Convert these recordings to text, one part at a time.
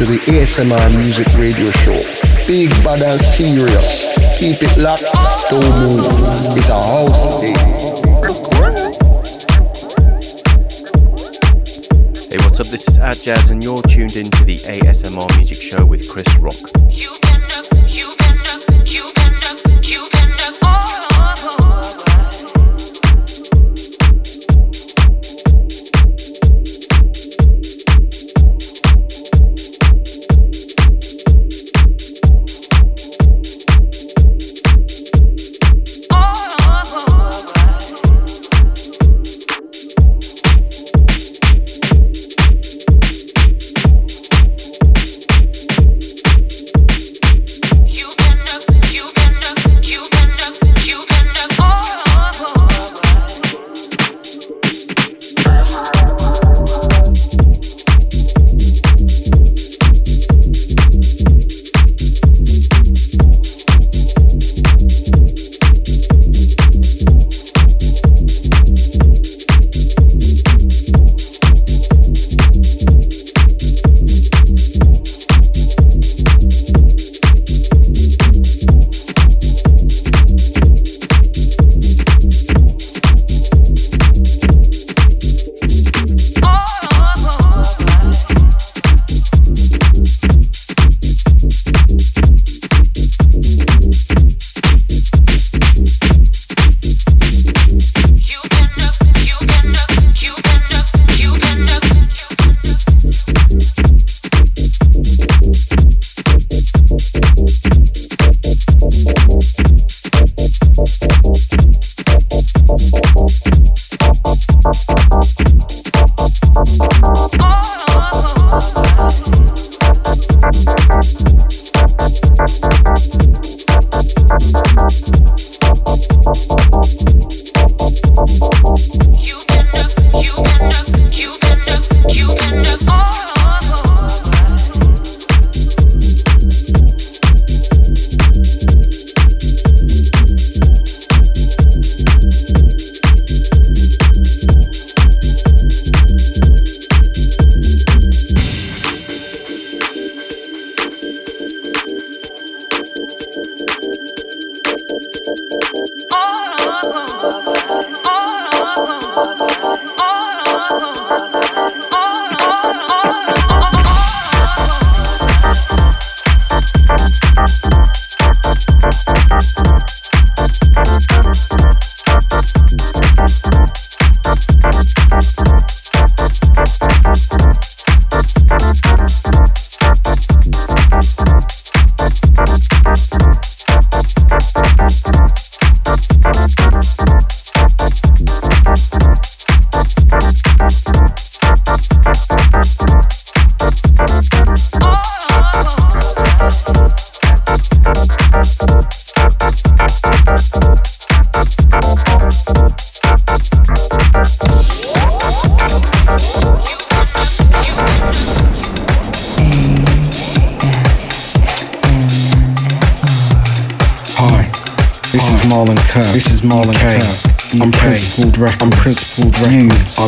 to the ASMR Music Radio Show. Big bad and serious. Keep it locked, don't move. It's a house thing. Hey, what's up? This is Atjazz, and you're tuned in to the ASMR Music Show with Chris Rock.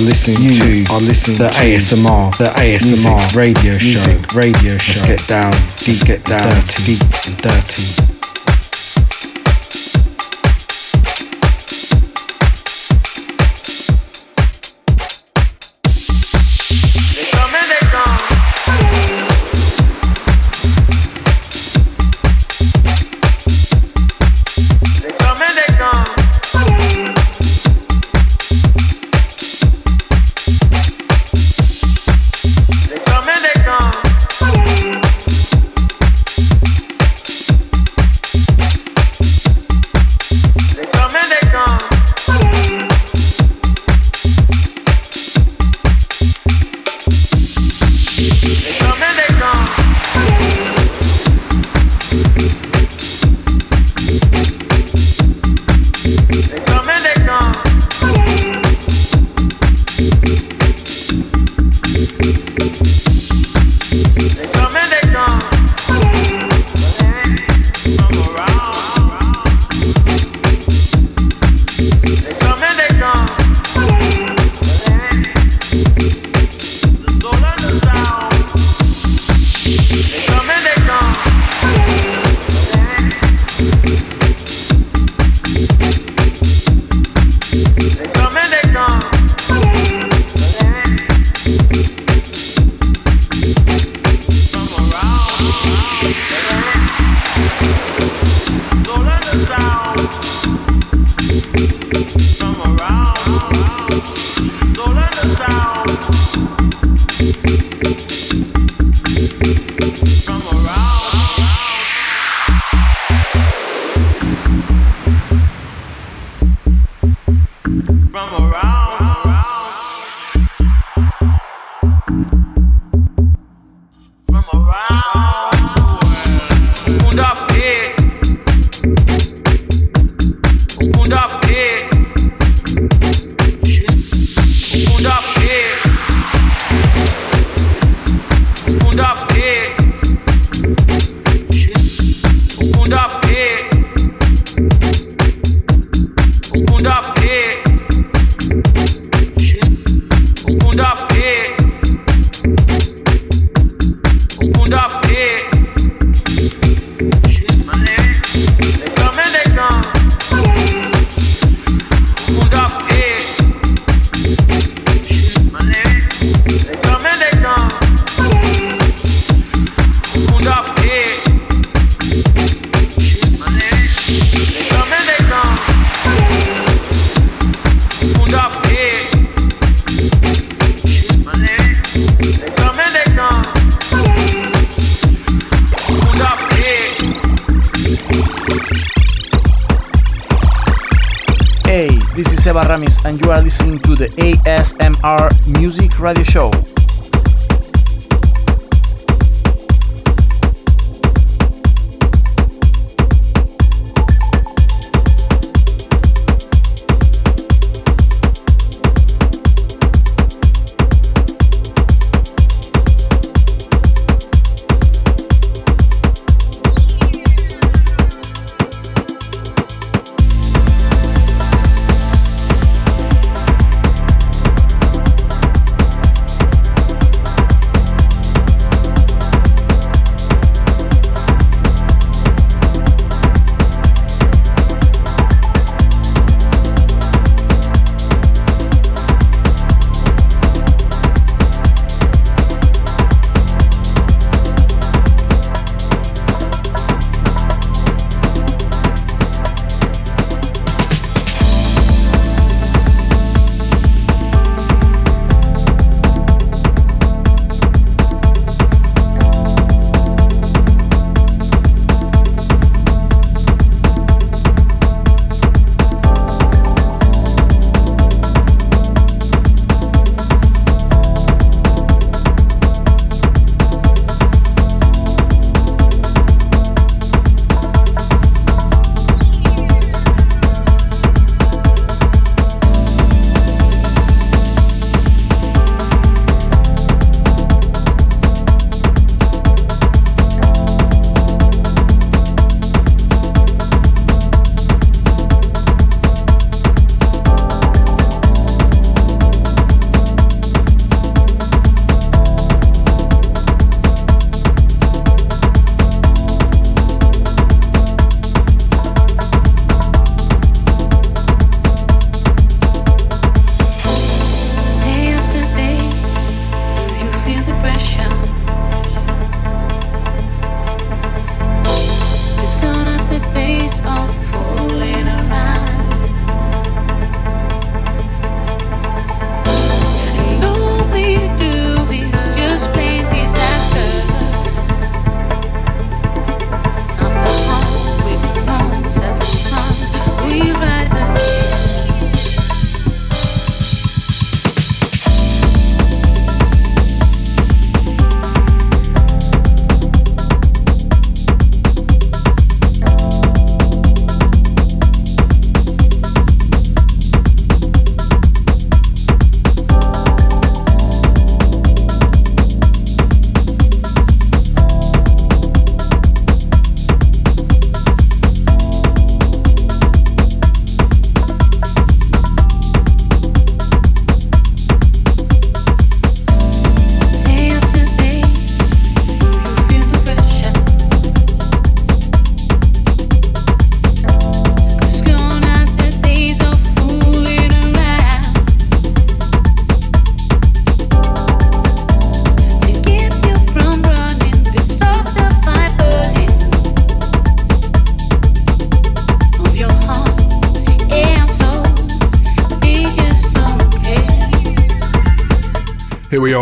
Listening you to are listening the to ASMR, the ASMR music, radio show, music, radio show. Let's get down, deep, let's get down, dirty, deep and dirty.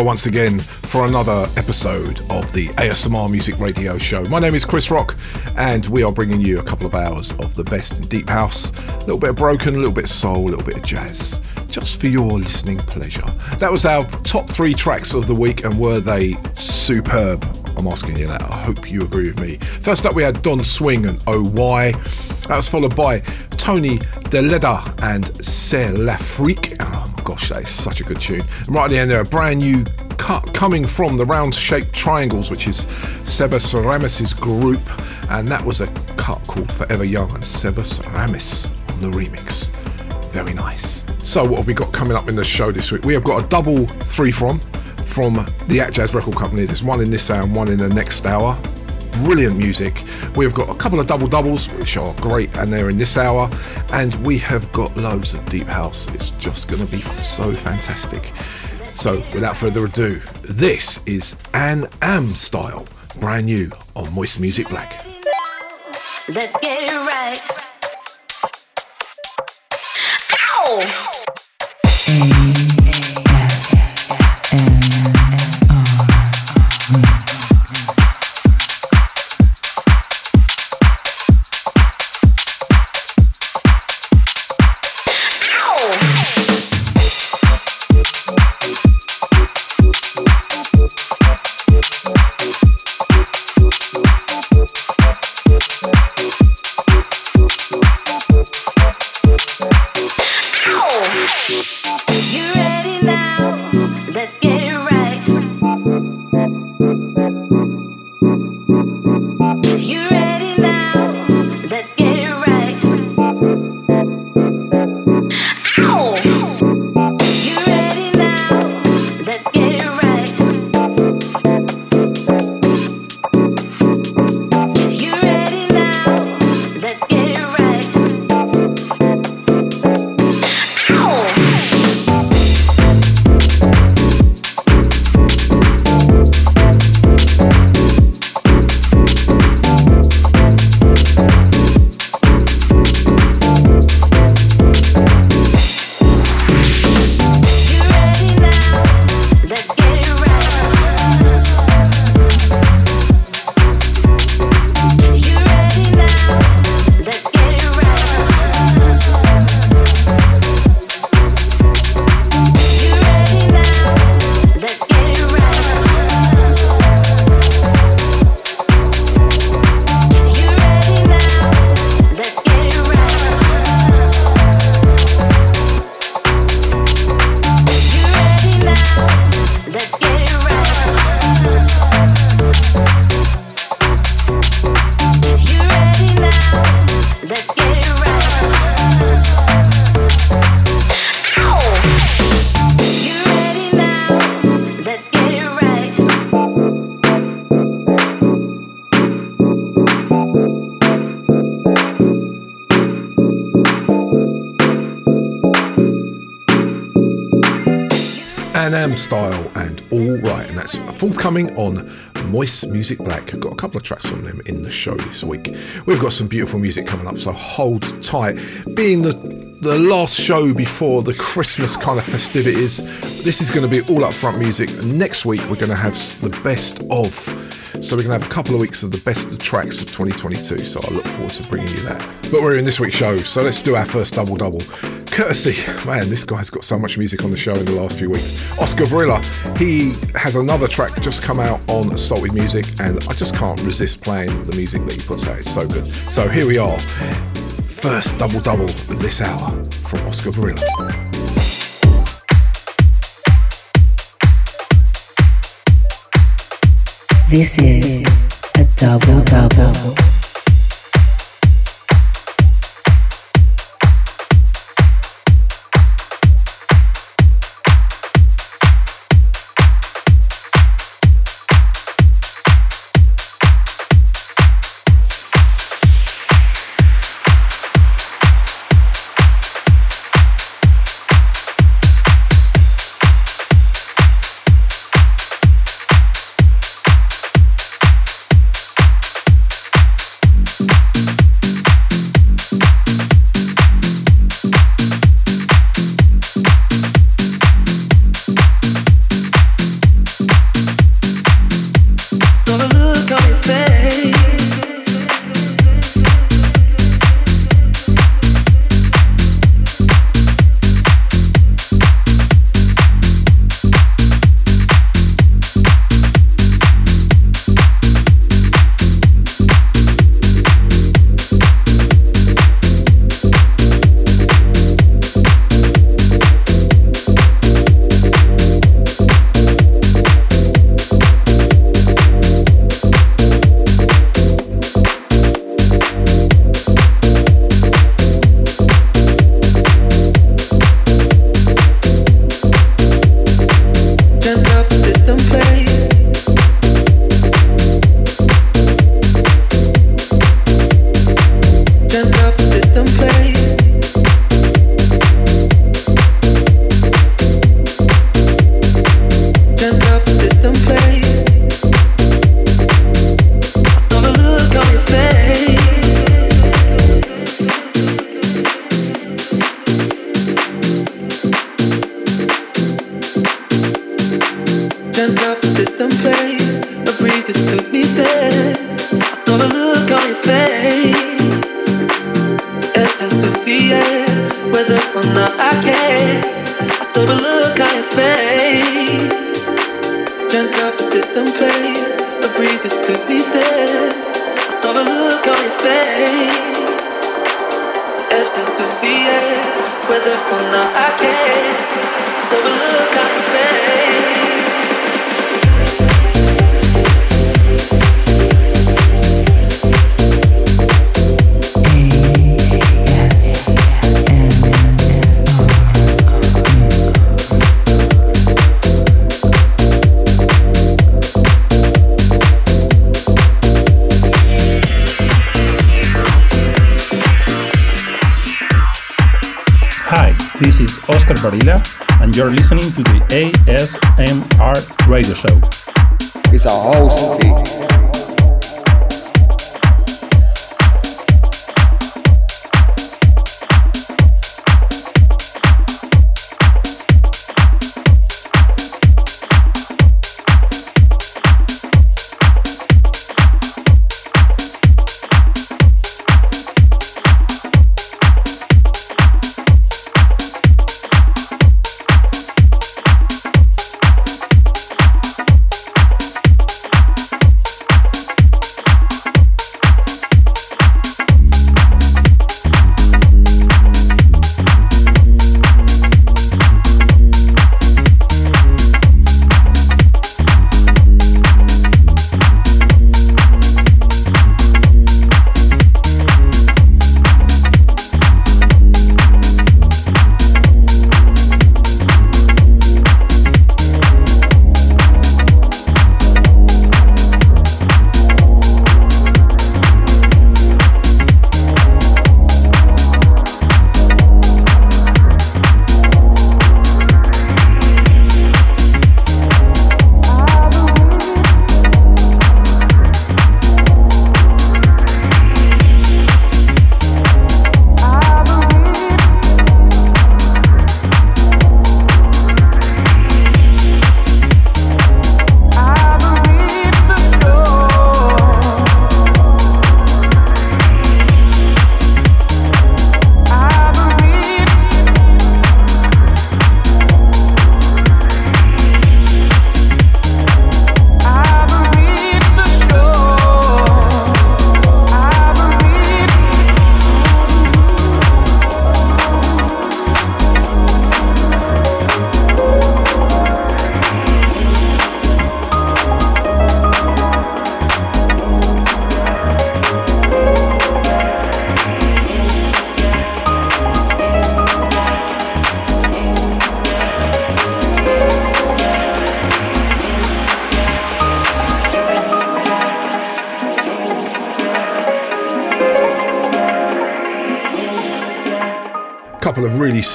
Are once again for another episode of the ASMR Music Radio Show. My name is Chris Rock, and we are bringing you a couple of hours of the best in deep house, a little bit of broken, a little bit of soul, a little bit of jazz. just for your listening pleasure. That was our top three tracks of the week, and were they superb? I'm asking you that. I hope you agree with me. First up, we had Don Swing and Oh Why. That was followed by Tony Deleda and C'est Freak. Oh my gosh, that is such a good tune. Right at the end there, a brand new cut coming from the round shaped triangles, which is Seba Ceramis's group, and that was a cut called Forever Young and Seba Ceramis on the remix. Very nice. So, what have we got coming up in the show this week? We have got a double three from from the Atjazz Record Company. There's one in this hour and one in the next hour. Brilliant music. We've got a couple of double doubles, which are great, and they're in this hour. And we have got loads of deep house. It's just going to be so fantastic. So, without further ado, this is An Am Style, brand new on Moist Music Black. Let's get it right. Ow! Style and All Right, and that's forthcoming on Moist Music Black. Got a couple of tracks from them in the show this week. We've got some beautiful music coming up, so hold tight. Being the the last show before the Christmas kind of festivities, this is going to be all upfront music. Next week, we're going to have the best of so we're going to have a couple of weeks of the best of tracks of 2022. So I look forward to bringing you that. But we're in this week's show, so let's do our first double double. Courtesy, man, this guy's got so much music on the show in the last few weeks. Oscar Varela, he has another track just come out on Salted Music, and I just can't resist playing the music that he puts out. It's so good. So here we are. First double double this hour from Oscar Varela. This is a double double.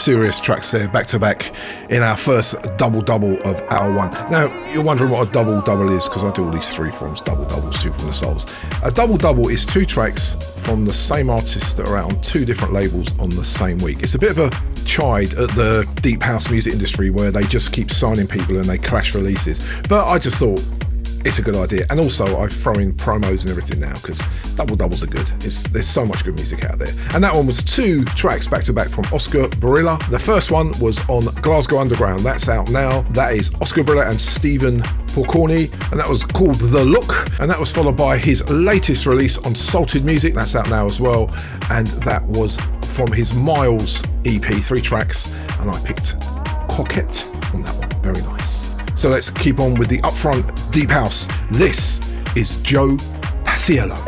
Serious tracks there back to back in our first double double of hour one. Now, you're wondering what a double double is because I do all these three forms double doubles, two from the souls. A double double is two tracks from the same artist that are out on two different labels on the same week. It's a bit of a chide at the deep house music industry where they just keep signing people and they clash releases. But I just thought it's a good idea. And also, I throw in promos and everything now because double doubles are good. It's, there's so much good music out there. And that one was two tracks back to back from Oscar Varela. The first one was on Glasgow Underground. That's out now. That is Oscar Varela and Stephen Porcorni, and that was called The Look, and that was followed by his latest release on Salted Music, that's out now as well, and that was from his Miles EP, three tracks, and I picked Coquette from that one. Very nice. So let's keep on with the upfront deep house. This is Joe Paciello.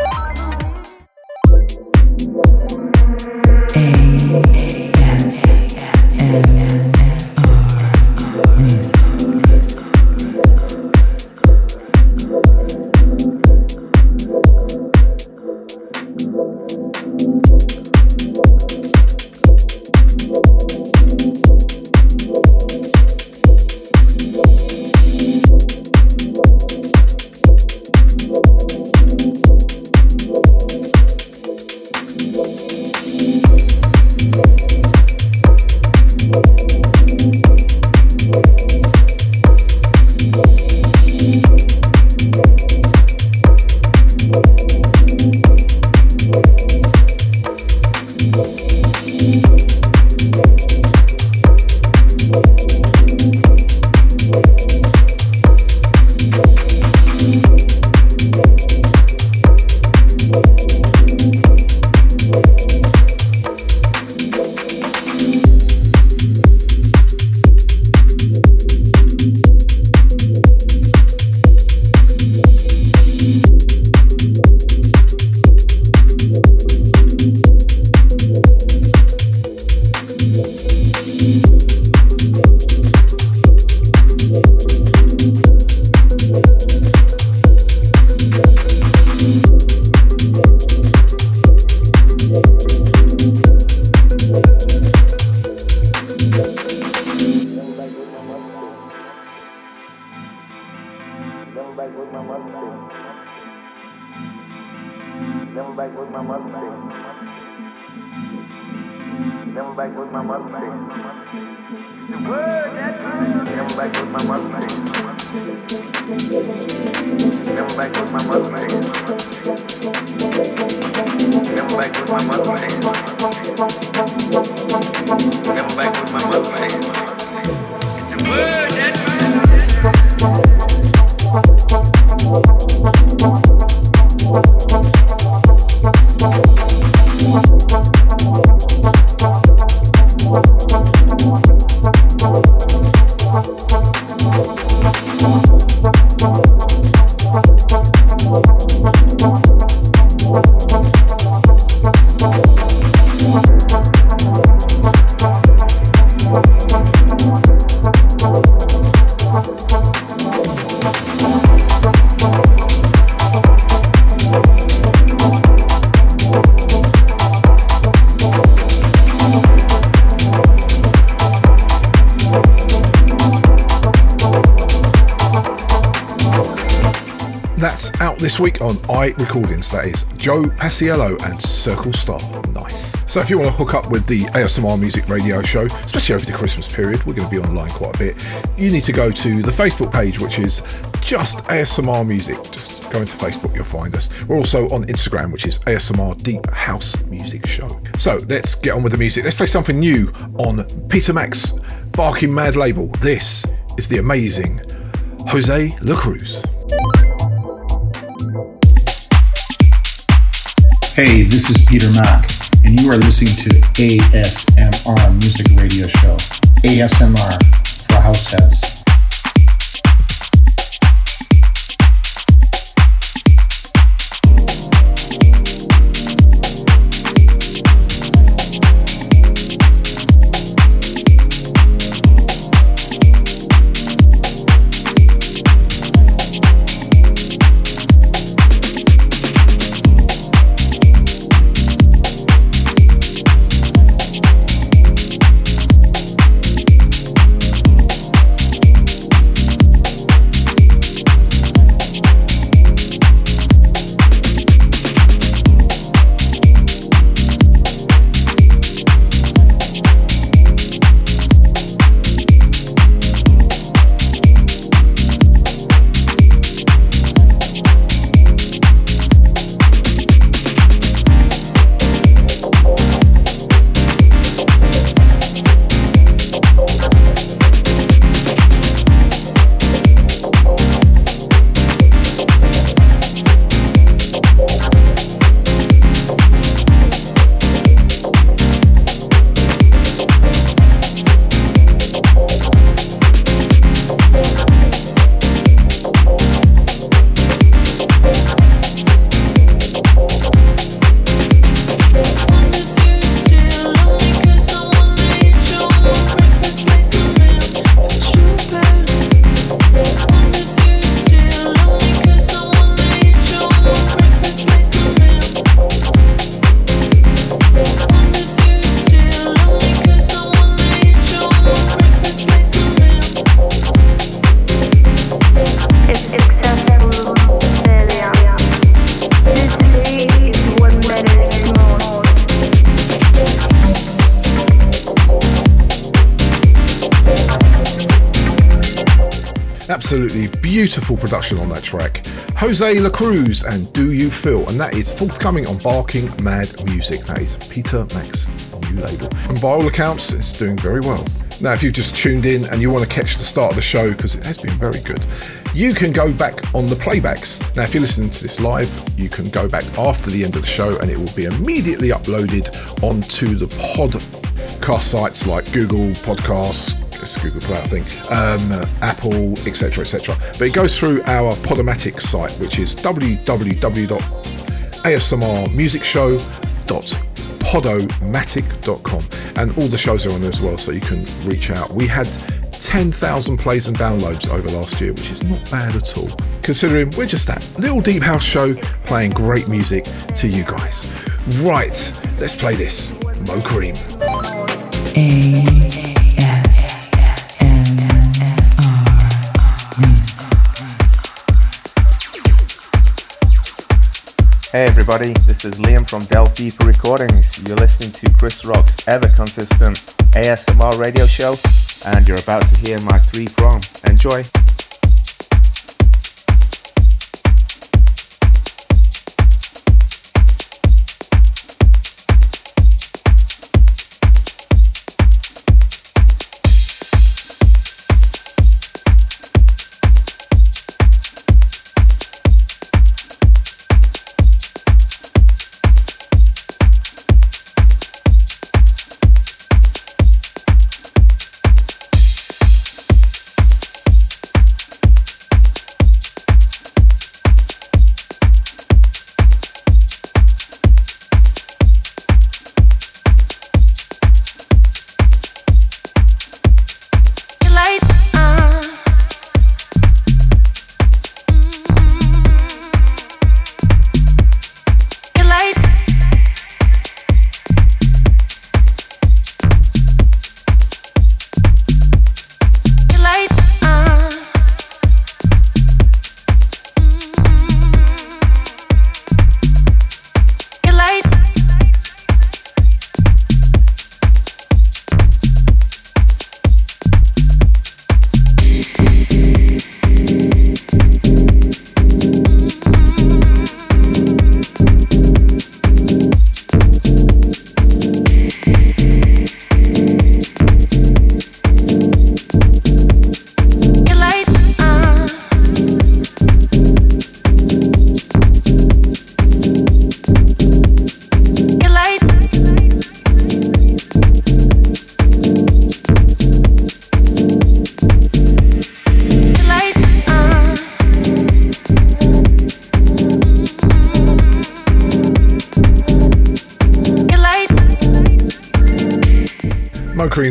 That is Joe Paciello and Circle Star. Nice. So if you want to hook up with the ASMR Music Radio Show, especially over the Christmas period, we're going to be online quite a bit. You need to go to the Facebook page, which is just ASMR Music. Just go into Facebook, you'll find us. We're also on Instagram, which is ASMR Deep House Music Show. So let's get on with the music. Let's play something new on Peter Max Barking Mad label. This is the amazing Jose La Hey, this is Peter Mack, and you are listening to ASMR Music Radio Show. ASMR for house heads. Production on that track. Jose La Cruz and Do You Feel? And that is forthcoming on Barking Mad Music. That is Peter Max on new label. And by all accounts, it's doing very well. Now, if you've just tuned in and you want to catch the start of the show, because it has been very good, you can go back on the playbacks. Now, if you're listening to this live, you can go back after the end of the show and it will be immediately uploaded onto the podcast sites like Google Podcasts, Google Play, I think, um, Apple, etc., etc. But it goes through our Podomatic site, which is www.asmrmusicshow.podomatic.com, and all the shows are on there as well, so you can reach out. We had 10,000 plays and downloads over last year, which is not bad at all, considering we're just that little deep house show playing great music to you guys. Right, let's play this. Mo Cream. A Hey everybody, this is Liam from Delve Deeper Recordings. You're listening to Chris Rock's ever consistent ASMR radio show, and you're about to hear my three from. Enjoy.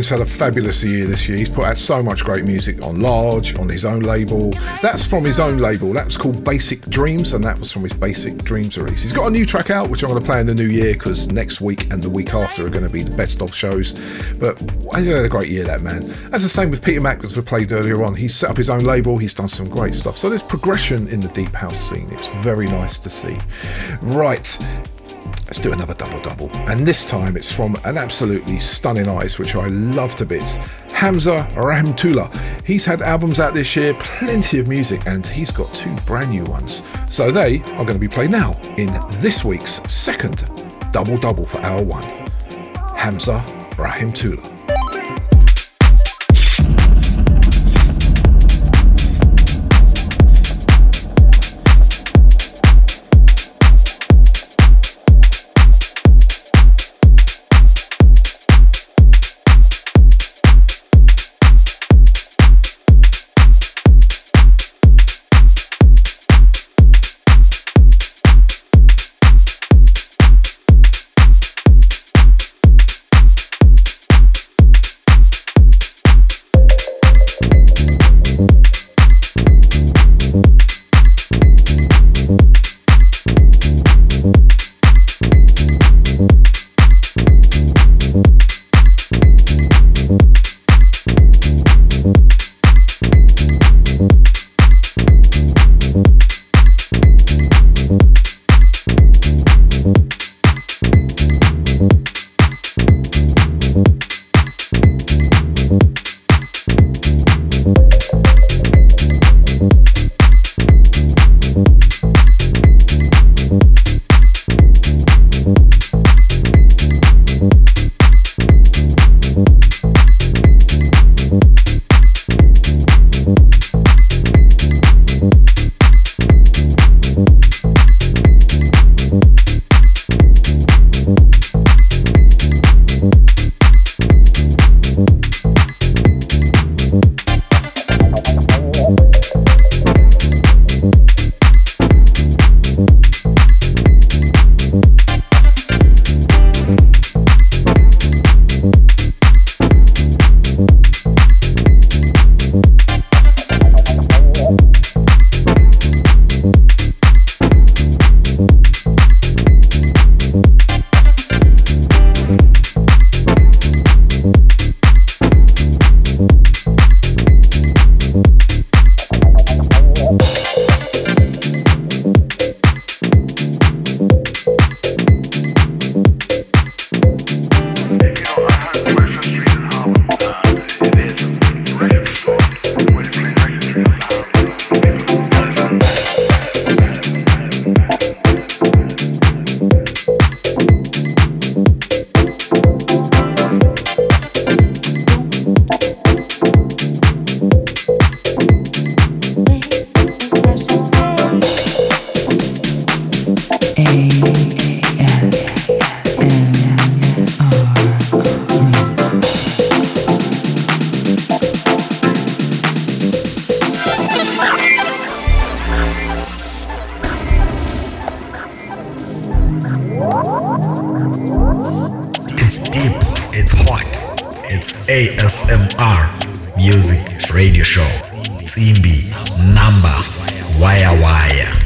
Had a fabulous year this year. He's put out so much great music on Large, on his own label. That's from his own label. That's called Basic Dreams, and that was from his Basic Dreams release. He's got a new track out, which I'm going to play in the new year because next week and the week after are going to be the best of shows. But he's had a great year, that man. That's the same with Peter Mack, as we played earlier on. He's set up his own label. He's done some great stuff. So there's progression in the deep house scene. It's very nice to see. Right. Let's do another double double. And this time it's from an absolutely stunning artist, which I love to bits. Hamza Rahimtullah. He's had albums out this year, plenty of music, and he's got two brand new ones. So they are going to be played now in this week's second double double for hour one. Hamza Rahimtullah. simbi namba wayawaya waya.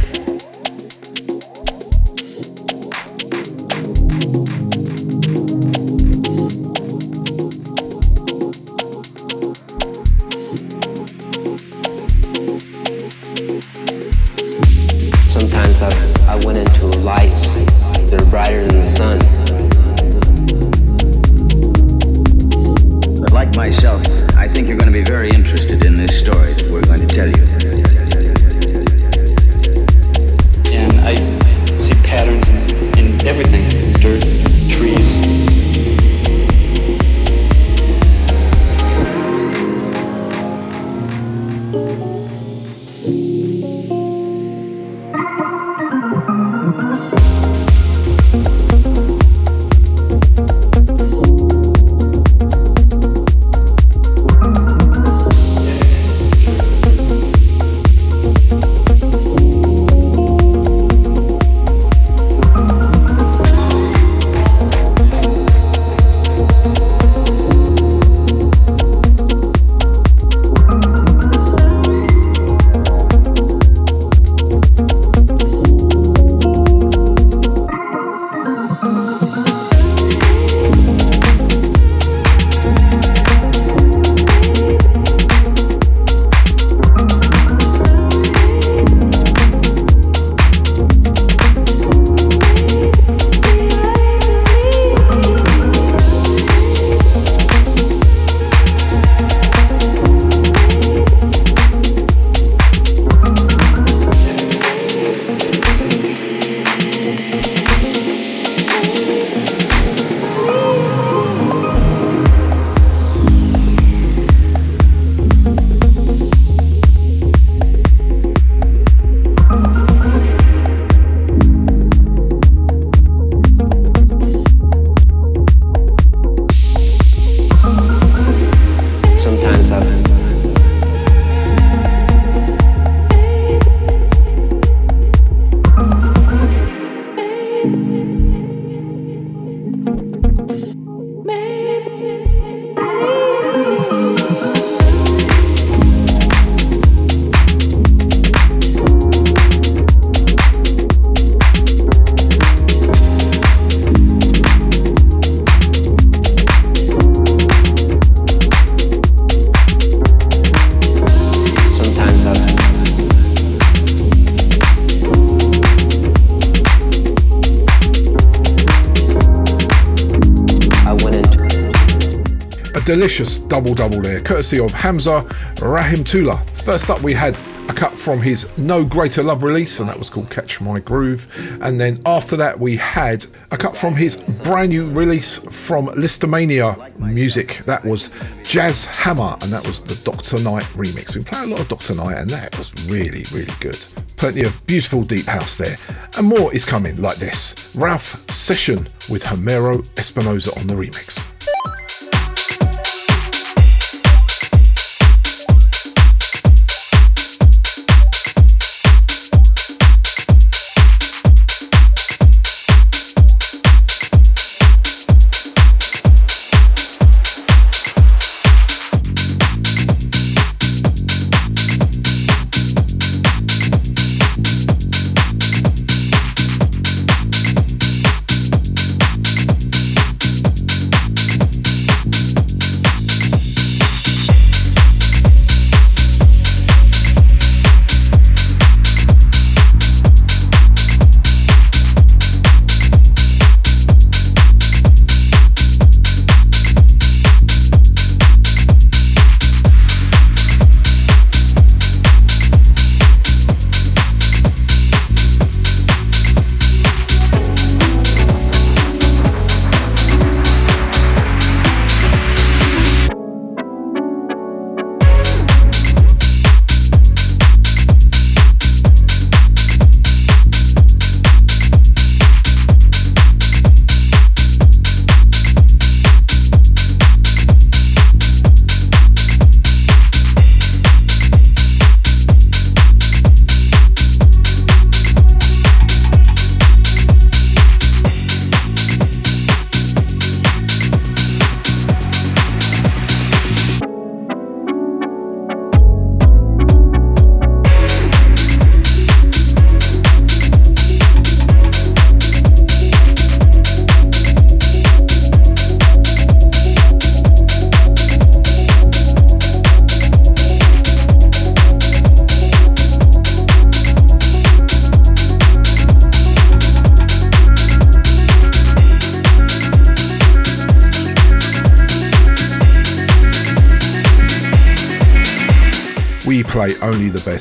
Double double there, courtesy of Hamza Rahimtullah. First up, we had a cut from his No Greater Love release, and that was called Catch My Groove. And then after that, we had a cut from his brand new release from Listomania Music. That was Jazz Hammer, and that was the Dr. Knight remix. We played a lot of Dr. Knight, and that was really, really good. Plenty of beautiful deep house there. And more is coming like this Ralph Session with Homero Espinosa on the remix.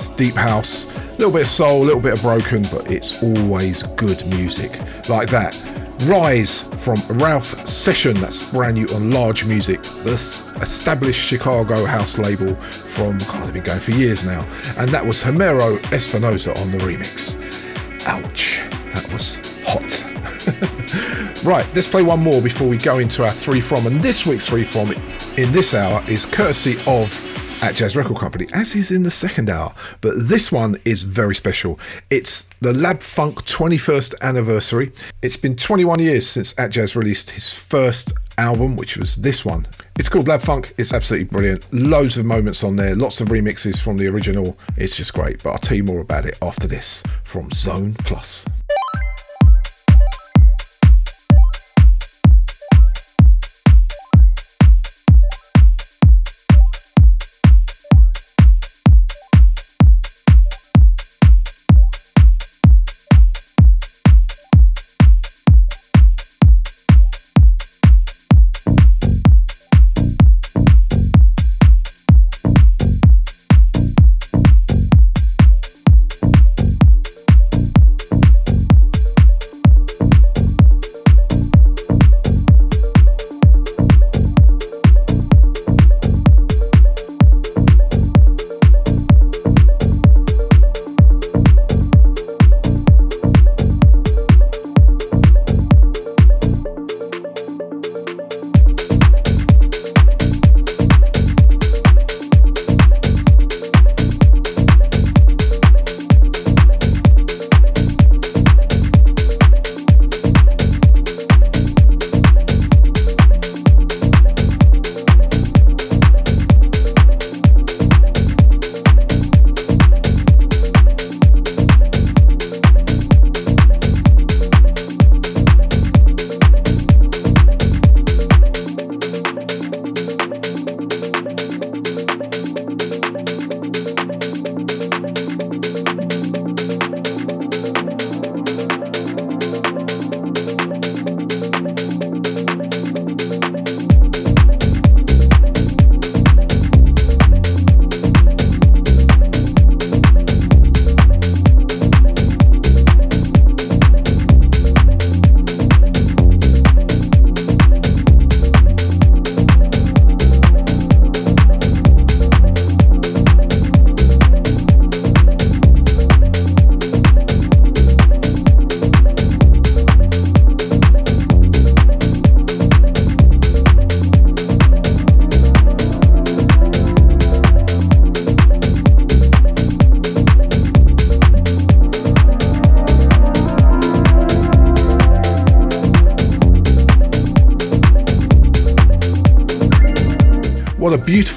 Deep house, a little bit of soul, a little bit of broken, but it's always good music. Like that. Rise from Ralph Session, that's brand new on Large Music, this established Chicago house label from, God, they've been going for years now. And that was Homero Espinosa on the remix. Ouch, that was hot. right, let's play one more before we go into our three from. And this week's three from in this hour is courtesy of Atjazz Record Company, as is in the second hour. But this one is very special. It's the Lab Funk 21st anniversary. It's been 21 years since Atjazz released his first album, which was this one. It's called Lab Funk. It's absolutely brilliant. Loads of moments on there, lots of remixes from the original. It's just great. But I'll tell you more about it after this from Zone Plus.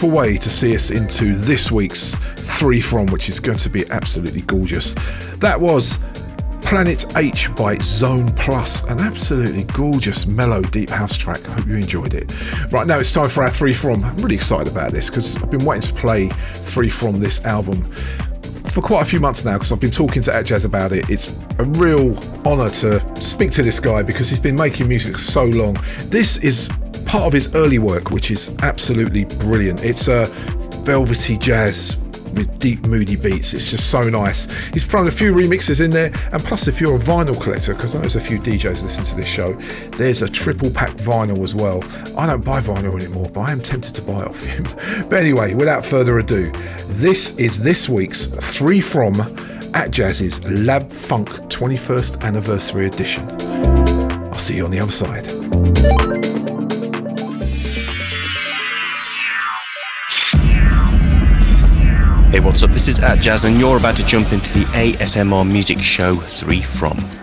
Way to see us into this week's three from, which is going to be absolutely gorgeous. That was Planet H by Zone Plus, an absolutely gorgeous, mellow, deep house track. Hope you enjoyed it. Right now, it's time for our three from. I'm really excited about this because I've been waiting to play three from this album for quite a few months now because I've been talking to Atjazz about it. It's a real honour to speak to this guy because he's been making music so long. This is part of his early work, which is absolutely brilliant. It's a velvety jazz with deep, moody beats. It's just so nice. He's thrown a few remixes in there, and plus, if you're a vinyl collector, because I know there's a few DJs listen to this show, there's a triple pack vinyl as well. I don't buy vinyl anymore, but I am tempted to buy off him. but anyway, without further ado, this is this week's three from Atjazz's Lab Funk 21st Anniversary Edition. I'll see you on the other side. What's up? This is Atjazz, and you're about to jump into the ASMR Music Show 3 from.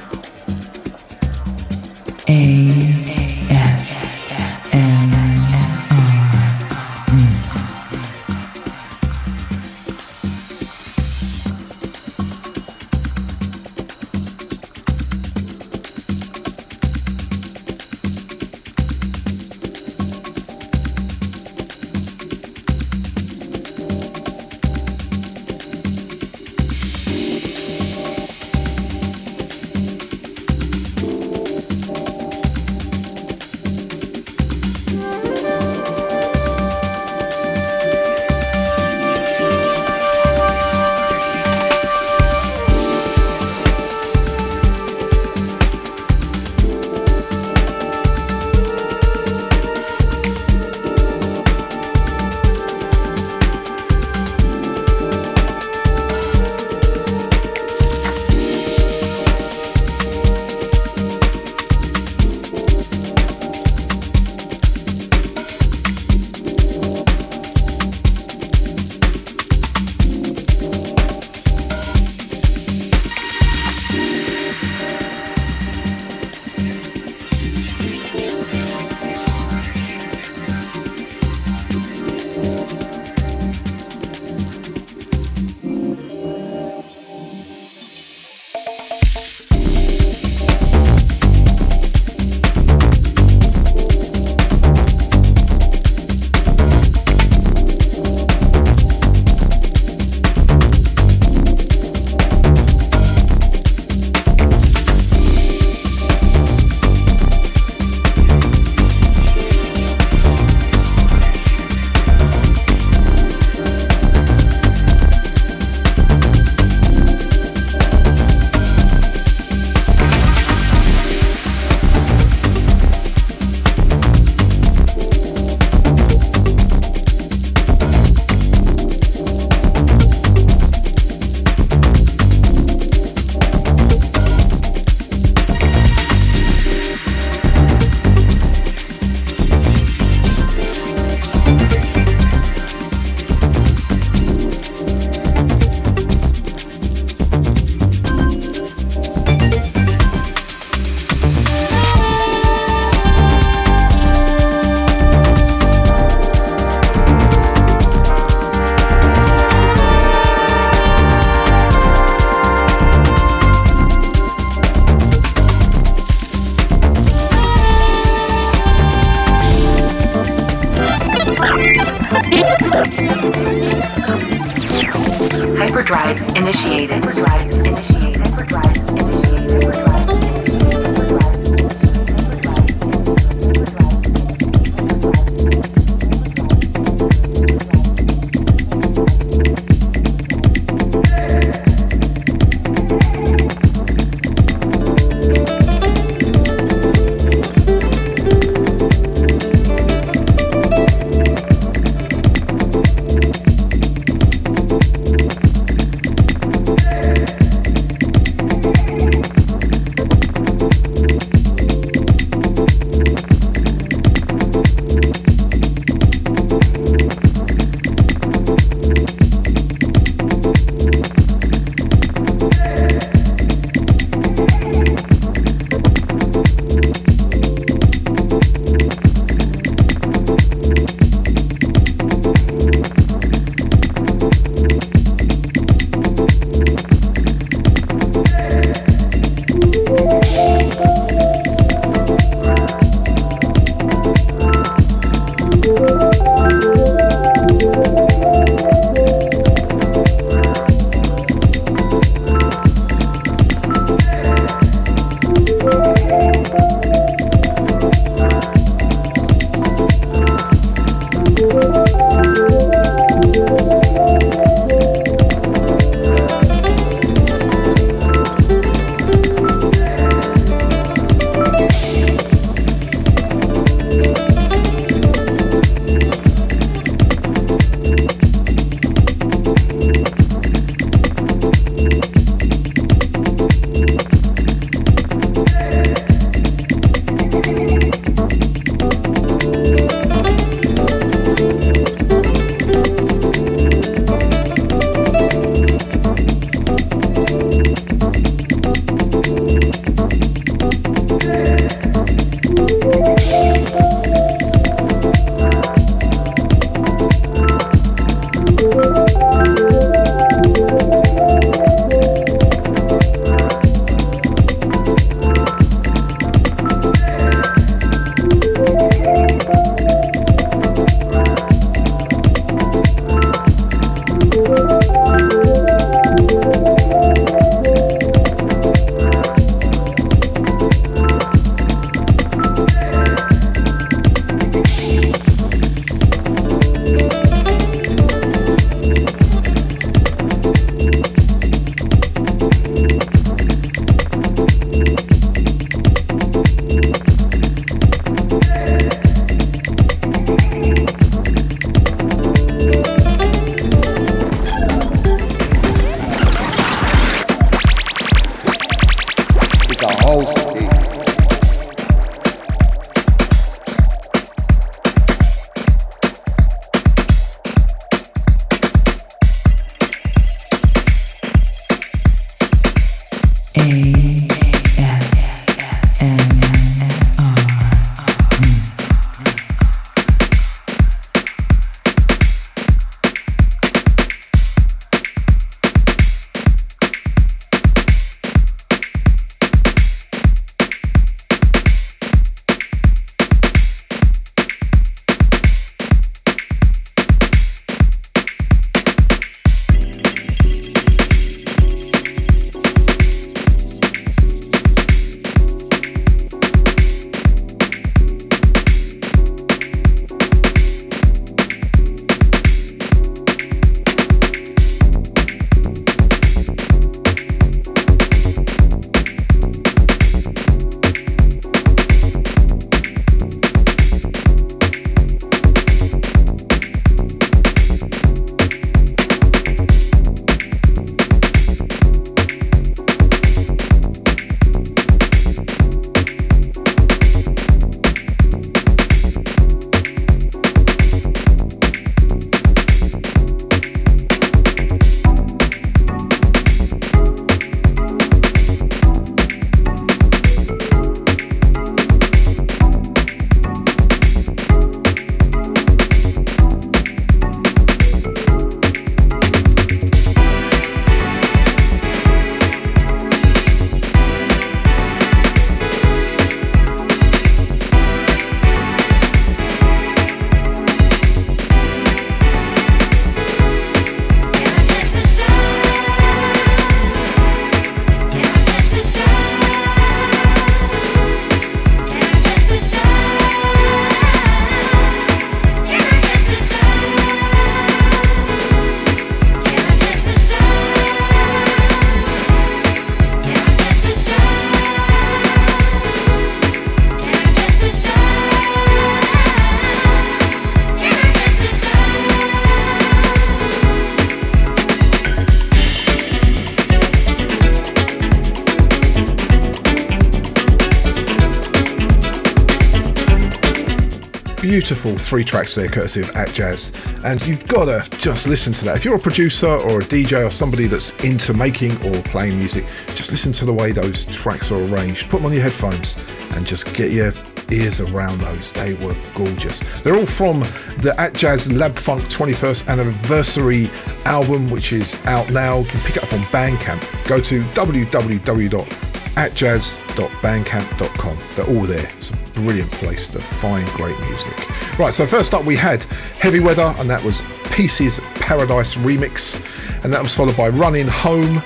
Three tracks there, courtesy of Atjazz. And you've got to just listen to that. If you're a producer or a DJ or somebody that's into making or playing music, just listen to the way those tracks are arranged. Put them on your headphones and just get your ears around those. They were gorgeous. They're all from the Atjazz Lab Funk 21st anniversary album, which is out now. You can pick it up on Bandcamp. Go to www atjazz.bandcamp.com. They're all there. It's a brilliant place to find great music. Right, so first up we had Heavy Weather, and that was Pieces Paradise remix, and that was followed by Running Home,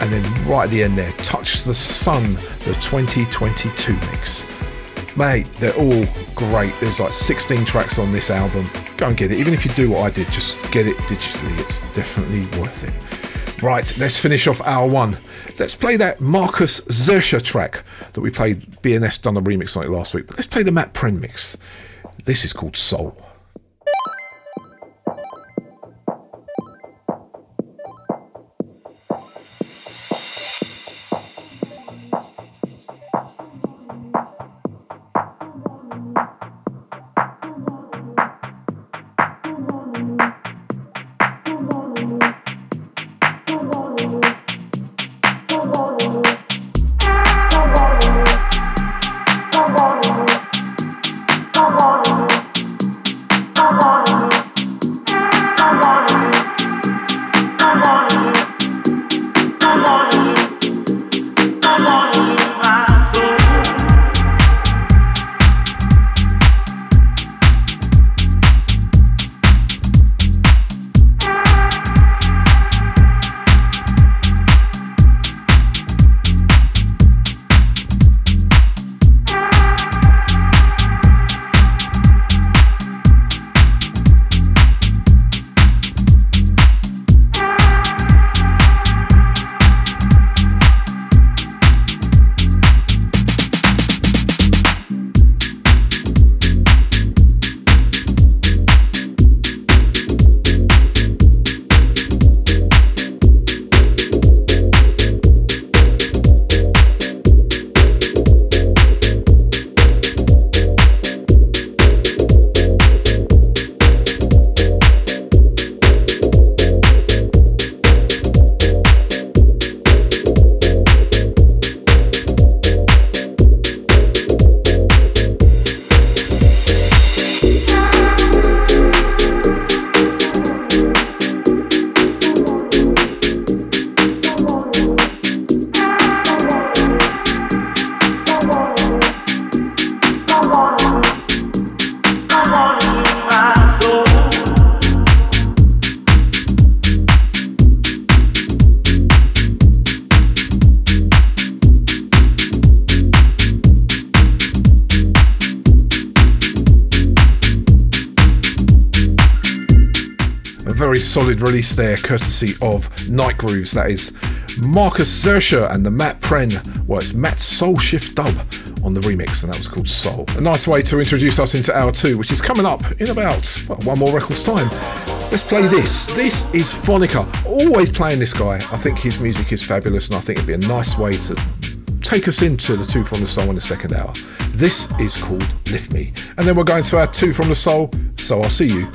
and then right at the end there, Touch the Sun, the 2022 mix. Mate, they're all great. There's like 16 tracks on this album. Go and get it. Even if you do what I did, just get it digitally. It's definitely worth it. Right, let's finish off hour one. Let's play that Marcus Zersha track that we played. BNS done a remix on it last week, but let's play the Matt Pren mix. This is called Soul. Solid release there, courtesy of Nite Grooves. That is Marcus Zersha and the Matt Pren. Well, it's Matt Soul Shift Dub on the remix, and that was called Soul. A nice way to introduce us into hour two, which is coming up in about well, one more record's time. Let's play this. This is Phonica. Always playing this guy. I think his music is fabulous, and I think it'd be a nice way to take us into the two from the soul in the second hour. This is called Lift Me. And then we're going to our two from the soul, so I'll see you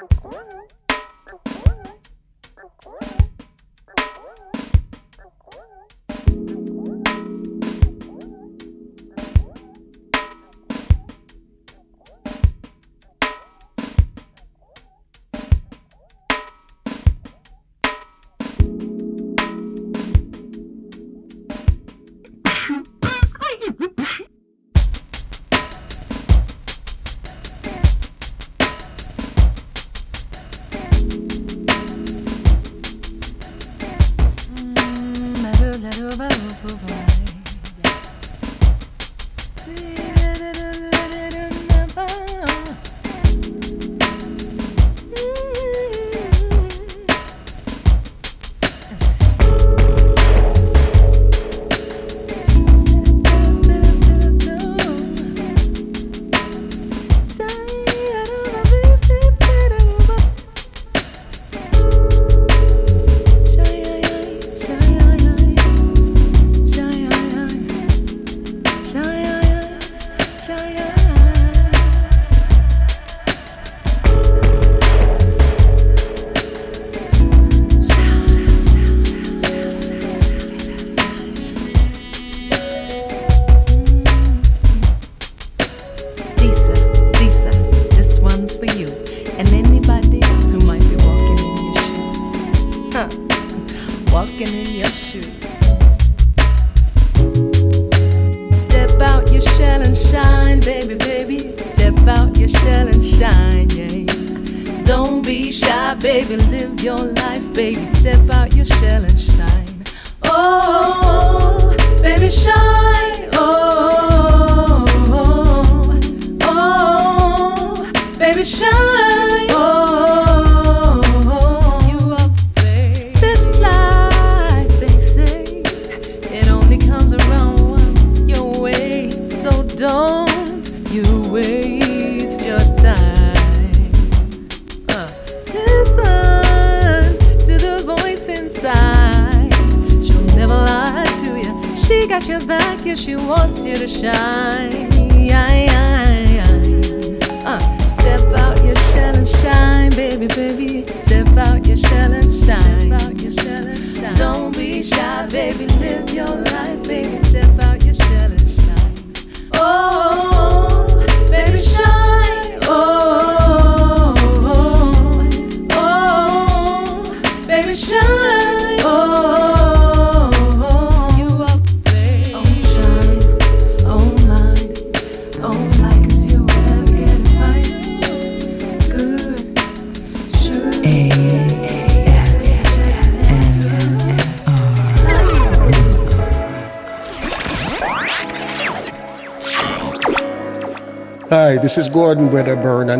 Uhum. uhum.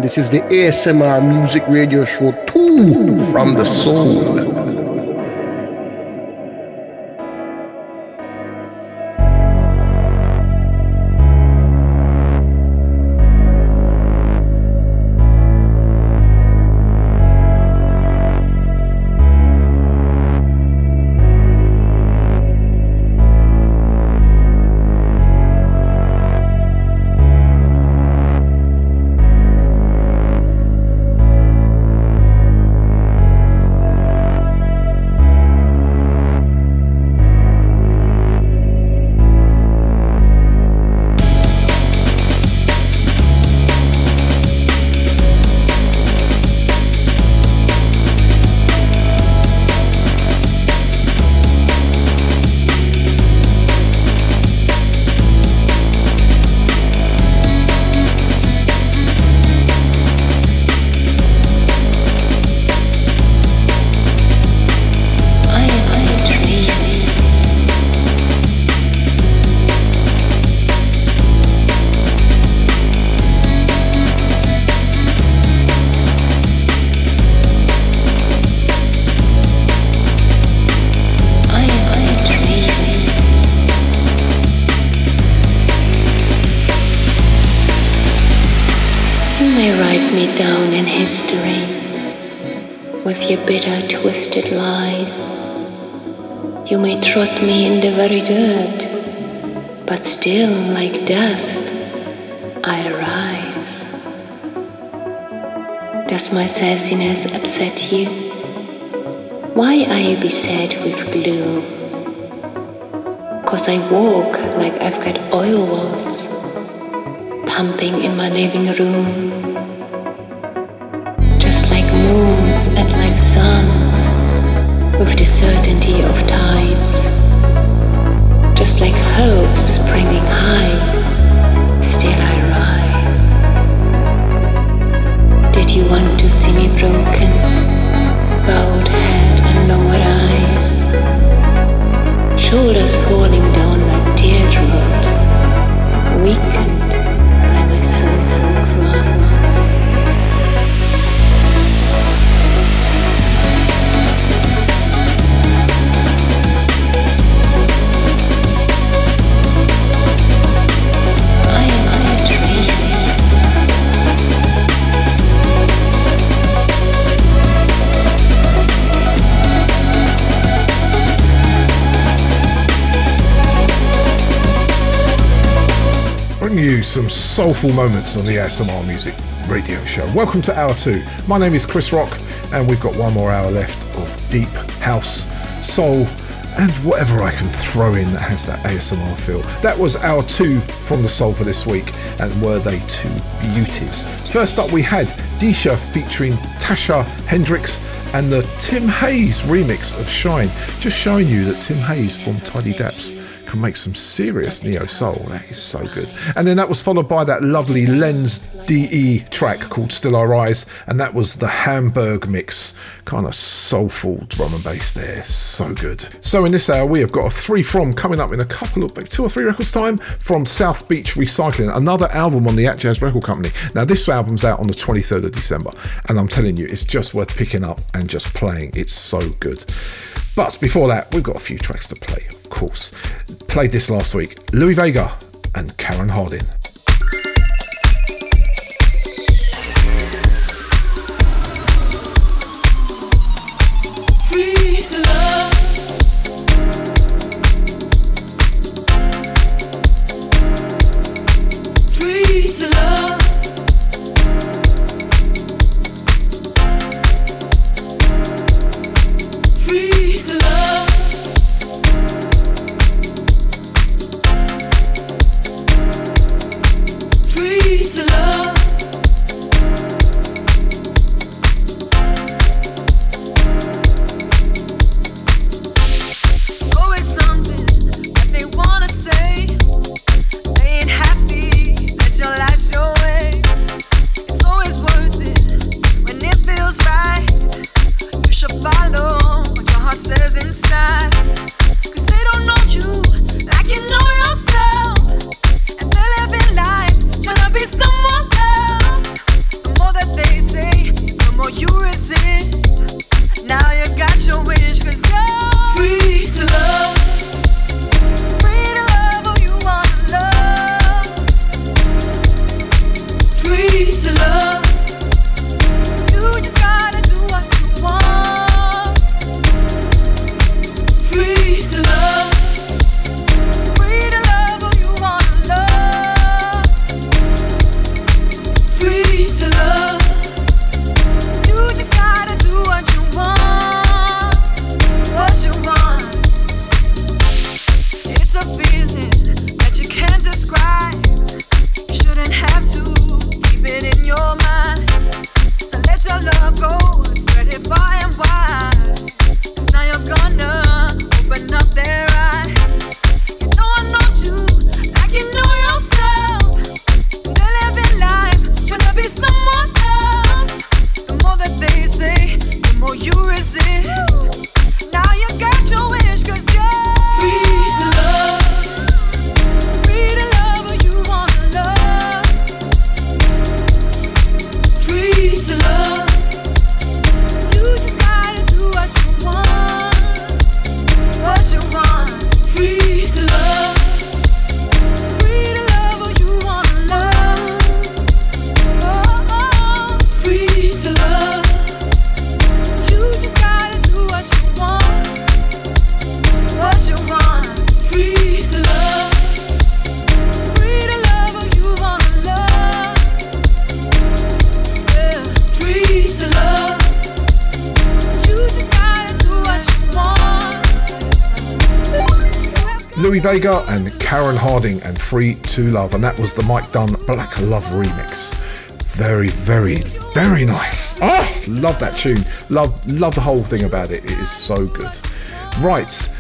This is the ASMR Music Radio Show 2 from the Soul. Very dirt but still like dust I rise. Does my sassiness upset you? Why are you beset with gloom? Cause I walk like I've got oil wells pumping in my living room. Just like moons and like suns with the certainty of tides. Shoulders falling down like teardrops. Weakened you some soulful moments on the ASMR Music Radio Show. Welcome to hour two. My name is Chris Rock, and we've got one more hour left of deep house, soul, and whatever I can throw in that has that ASMR feel. That was hour two from the soul for this week, and were they two beauties? First up, we had Disha featuring Tasha Hendricks and the Tim Hayes remix of Shine, just showing you that Tim Hayes from Tidy Daps can make some serious neo soul. That is so good. And then that was followed by that lovely Lens DE track called Still Our Eyes, and that was the Hamburg mix. Kind of soulful drum and bass there. So good. So in this hour, we have got a three from coming up in a couple of like two or three records time from South Beach Recycling, another album on the Atjazz Record Company. Now this album's out on the 23rd of December, and I'm telling you, it's just worth picking up and just playing. It's so good. But before that, we've got a few tracks to play, of course. Played this last week Louie Vega and Karen Harding. Free to love. Vega and Karen Harding and Free to Love, and that was the Mike Dunn Black Love remix. Very, very, very nice. Ah, love that tune. Love, love the whole thing about it. It is so good. Right,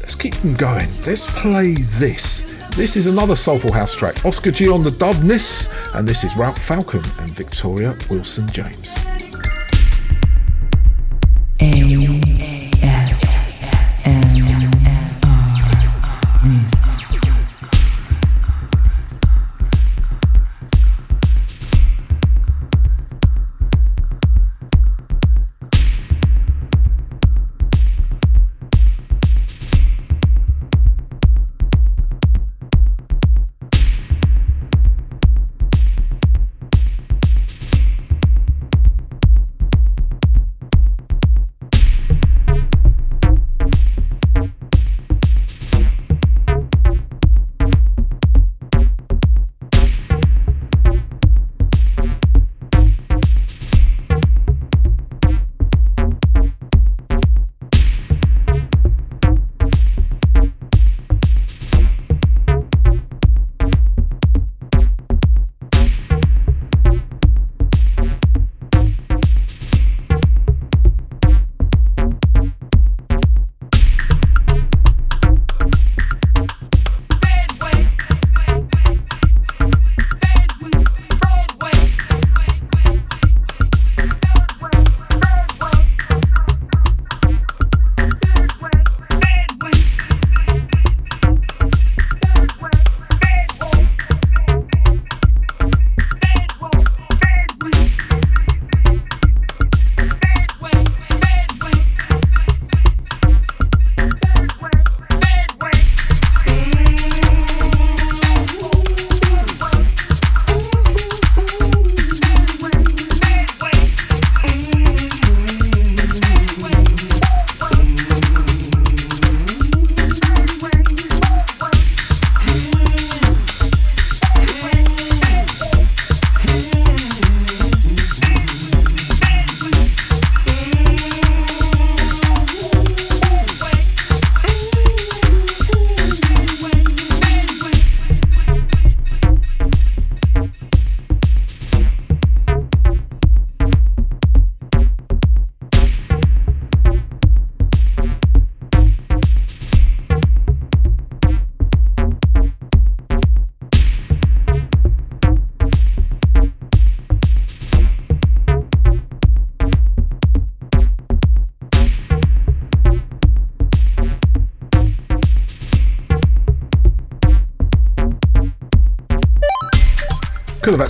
let's keep them going. Let's play this. This is another Soulful House track. Oscar G on the dubness, and this is Ralph Falcon and Victoria Wilson James.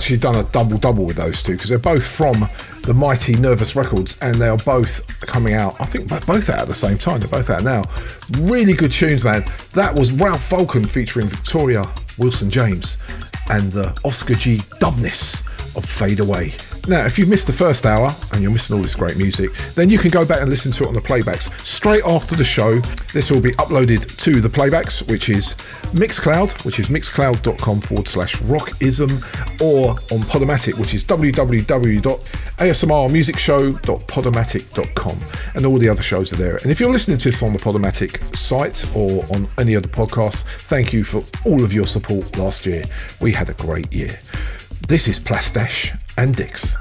Actually done a double double with those two because they're both from the mighty Nervous Records and they are both coming out. I think they're both out at the same time. They're both out now. Really good tunes, man. That was Ralph Falcon featuring Victoria Wilson James and the Oscar G dubness of Fade Away. Now, if you've missed the first hour and you're missing all this great music, then you can go back and listen to it on the playbacks straight after the show. This will be uploaded to the playbacks, which is Mixcloud, which is mixcloud.com forward slash rockism, or on Podomatic, which is www.asmrmusicshow.podomatic.com. And all the other shows are there. And if you're listening to this on the Podomatic site or on any other podcast, thank you for all of your support last year. We had a great year. This is Plastash and Dix.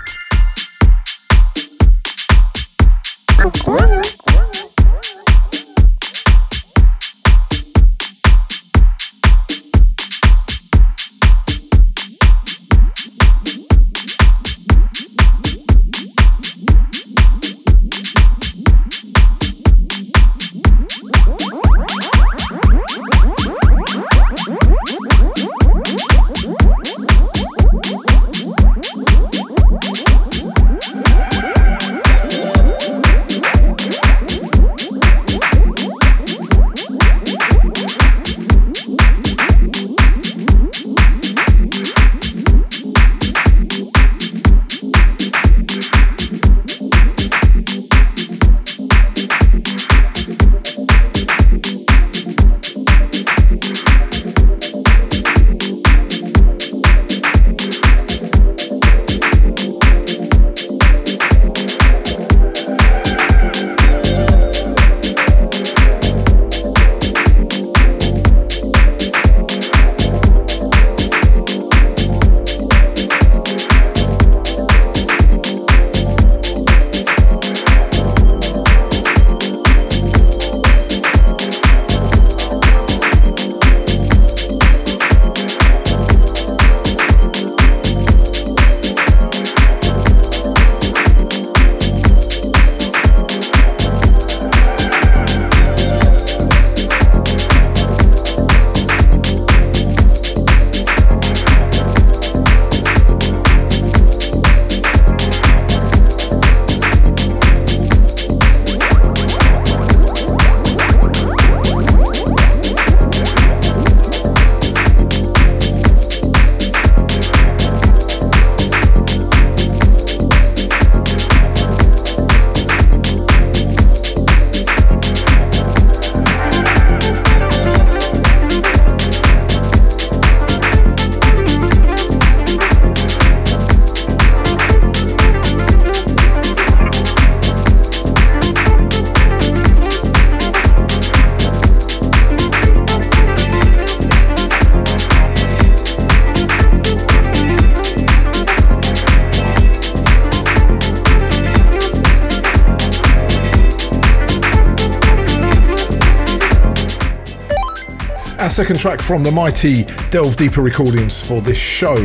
Second track from the mighty Delve Deeper recordings for this show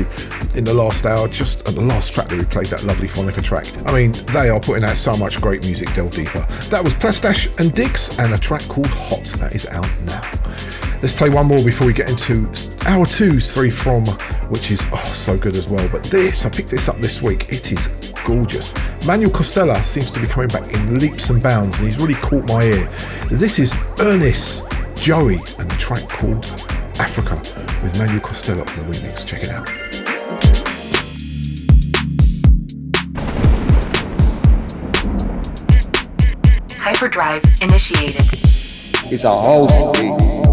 in the last hour, just at the last track that we played, that lovely Phonica track. I mean, they are putting out so much great music, Delve Deeper. That was Plastash and Dix and a track called Hot, that is out now. Let's play one more before we get into hour two's three from, which is oh, so good as well. But this, I picked this up this week. It is gorgeous. Manuel Costella seems to be coming back in leaps and bounds, and he's really caught my ear. This is Ernest Joey and the track called Africa with Manuel Costello on the remix. Check it out. Hyperdrive initiated. It's a whole thing.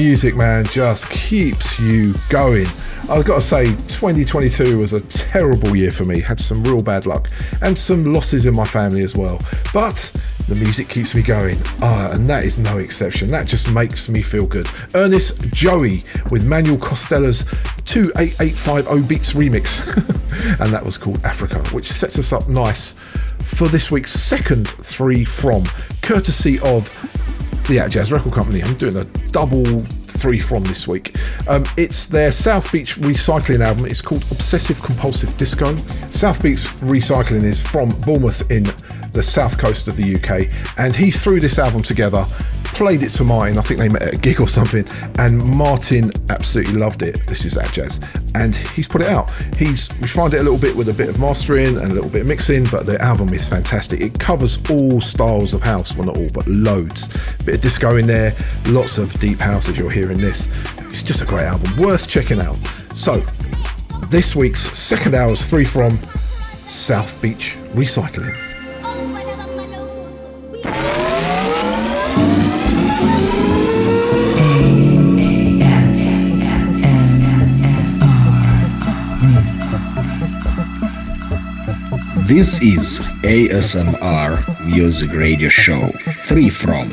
Music, man, just keeps you going. I've got to say, 2022 was a terrible year for me. Had some real bad luck and some losses in my family as well. But the music keeps me going. Ah, and that is no exception. That just makes me feel good. Ernest Joey with Manuel Costella's 28850 Beats remix. and that was called Africa, which sets us up nice for this week's second three from, courtesy of the Atjazz Record Company. I'm doing a double three from this week. Um, it's their South Beach recycling album. It's called Obsessive Compulsive Disco. South Beach Recycling is from Bournemouth in the south coast of the UK, and he threw this album together played it to Martin. I think they met at a gig or something, and Martin absolutely loved it. This is that jazz, and he's put it out. He's refined it a little bit with a bit of mastering and a little bit of mixing, but the album is fantastic. It covers all styles of house, well not all, but loads. Bit of disco in there, lots of deep house as you're hearing in this. It's just a great album, worth checking out. So, this week's second hour's three from South Beach Recycling. This is ASMR Music Radio Show. Free from.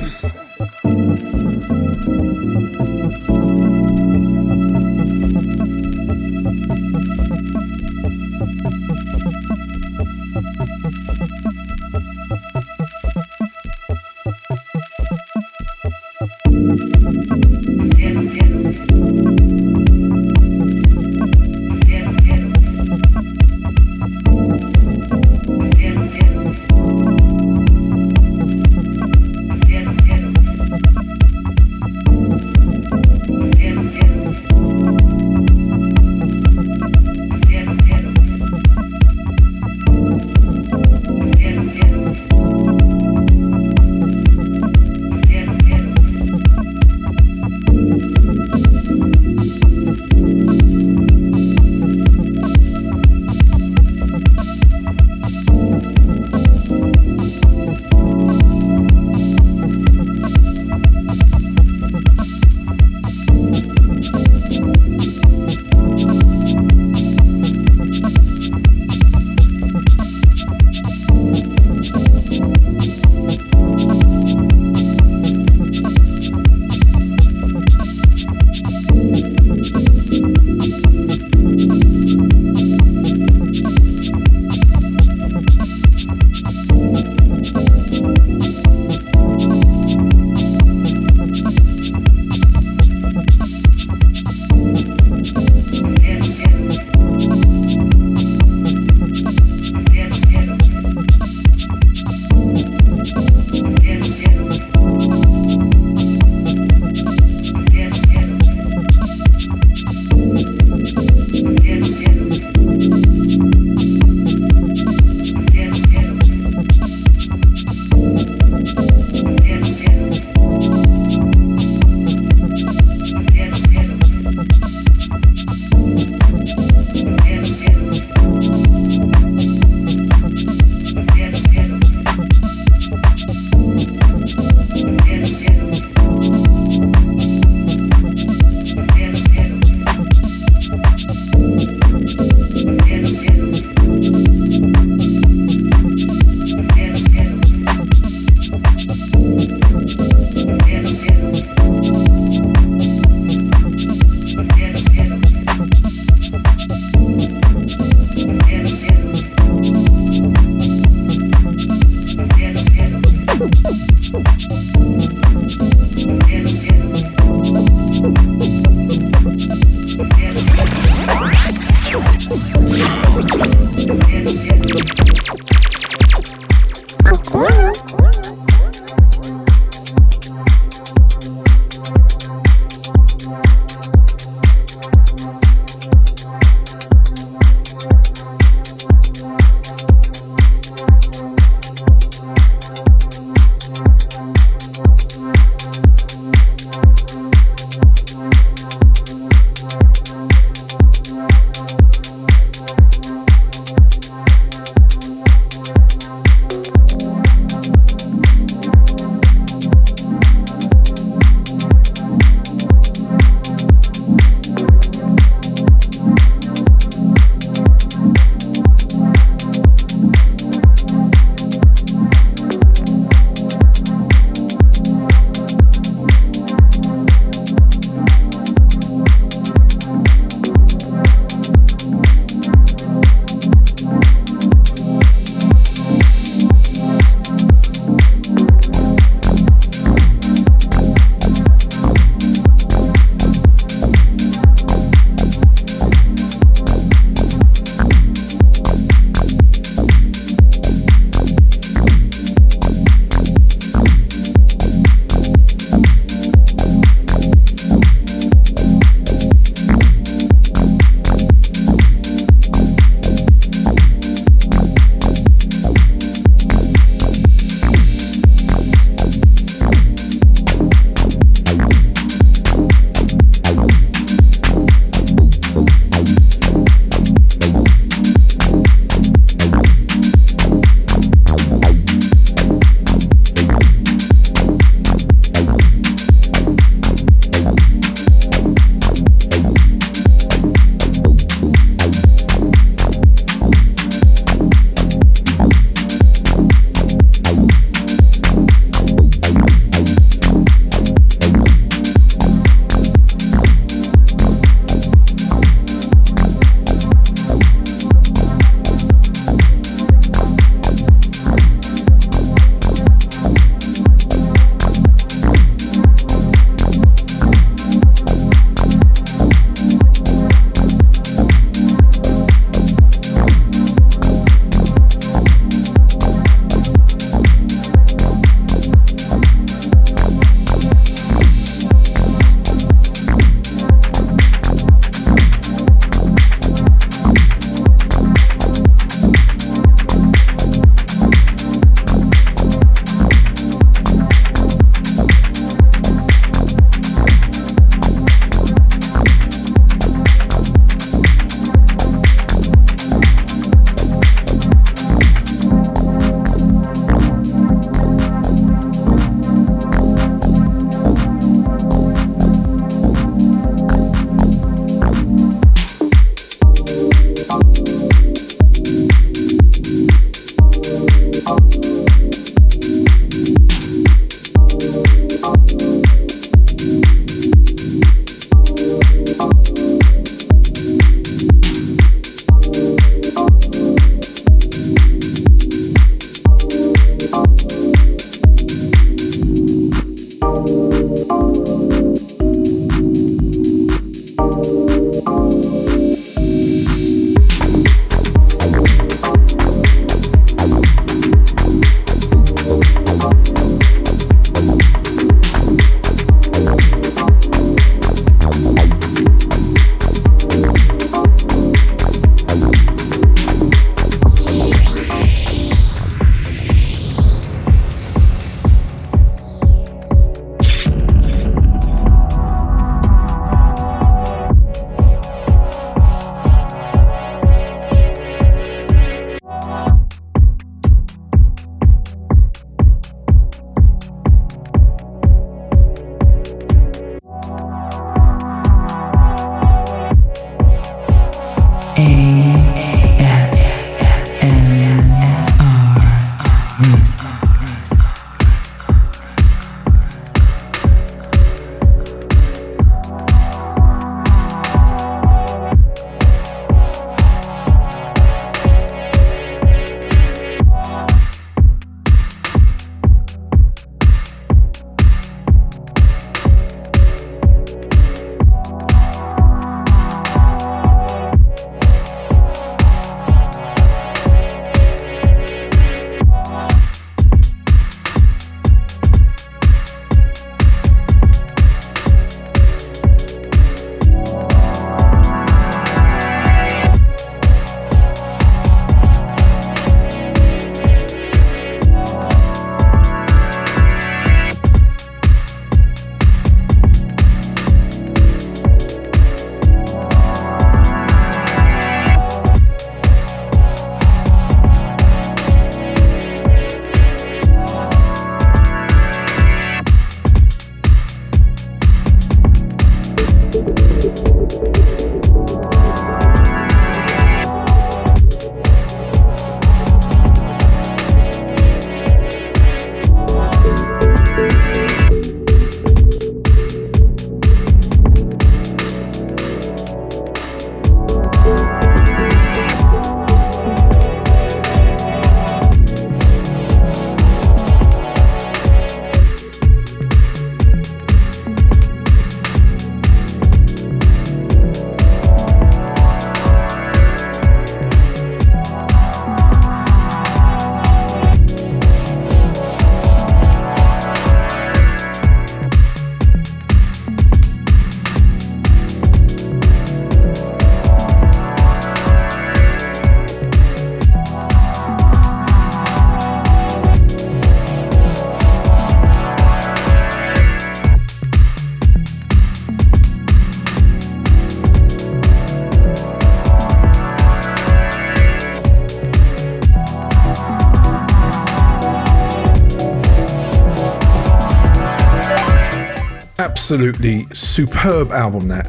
Absolutely superb album that.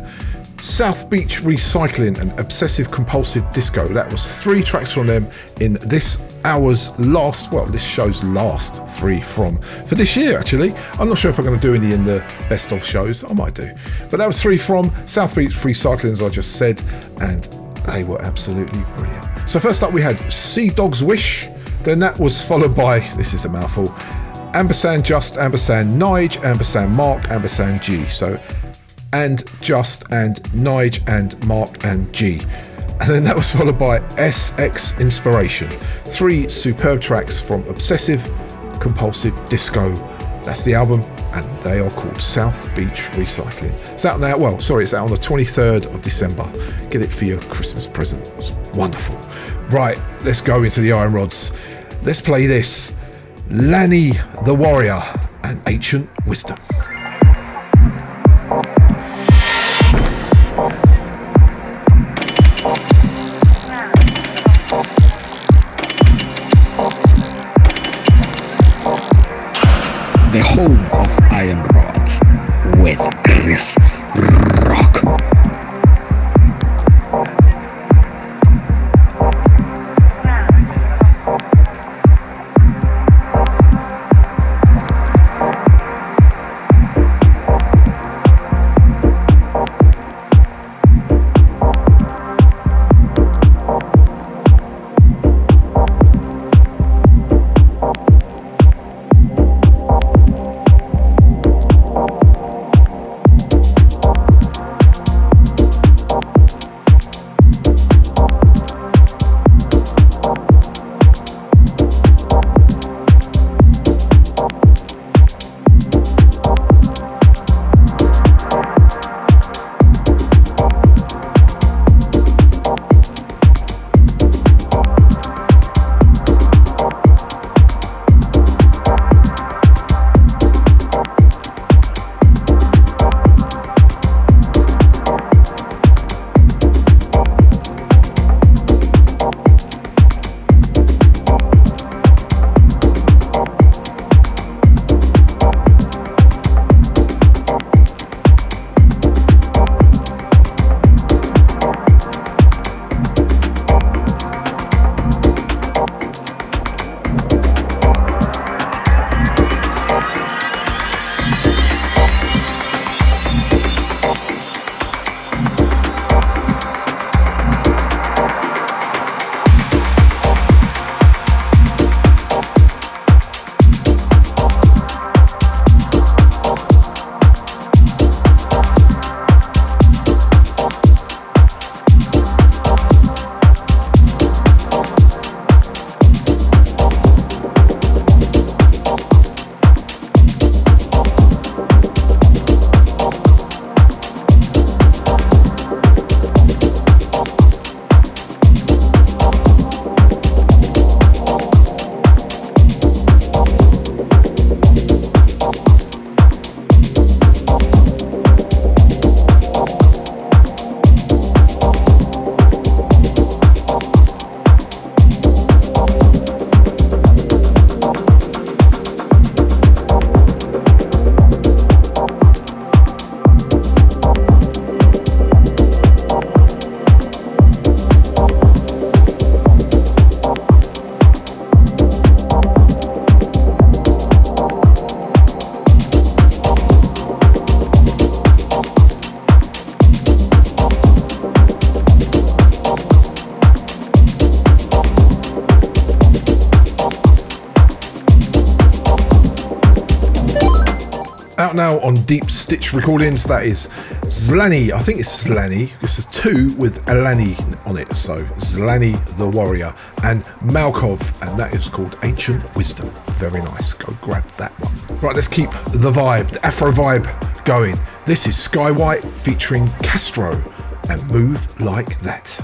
South Beach Recycling and Obsessive Compulsive Disco. That was three tracks from them in this hour's last, well, this show's last three from for this year, actually. I'm not sure if I'm going to do any in the best of shows. I might do. But that was three from South Beach Recycling, as I just said, and they were absolutely brilliant. So, first up, we had Sea Dog's Wish. Then that was followed by, this is a mouthful, Ampersand Just, Ampersand Nige, Ampersand Mark, Ampersand G. So and Just and Nige and Mark and G. And then that was followed by SX Inspiration. Three superb tracks from Obsessive Compulsive Disco. That's the album, and they are called South Beach Recycling. It's out now, well, sorry, it's out on the 23rd of December. Get it for your Christmas present. It's wonderful. Right, let's go into the Iron Rods. Let's play this Lanny the Warrior and Ancient Wisdom. the home of Iron Rods with Chris Rock. Deep Stitch Recordings, that is Zlani. I think it's Zlani. It's a two with Alani on it. So Zlani the Warrior and Malkov, and that is called Ancient Wisdom. Very nice. Go grab that one. Right, let's keep the vibe, the Afro vibe going. This is Sky White featuring Castro and Move Like That.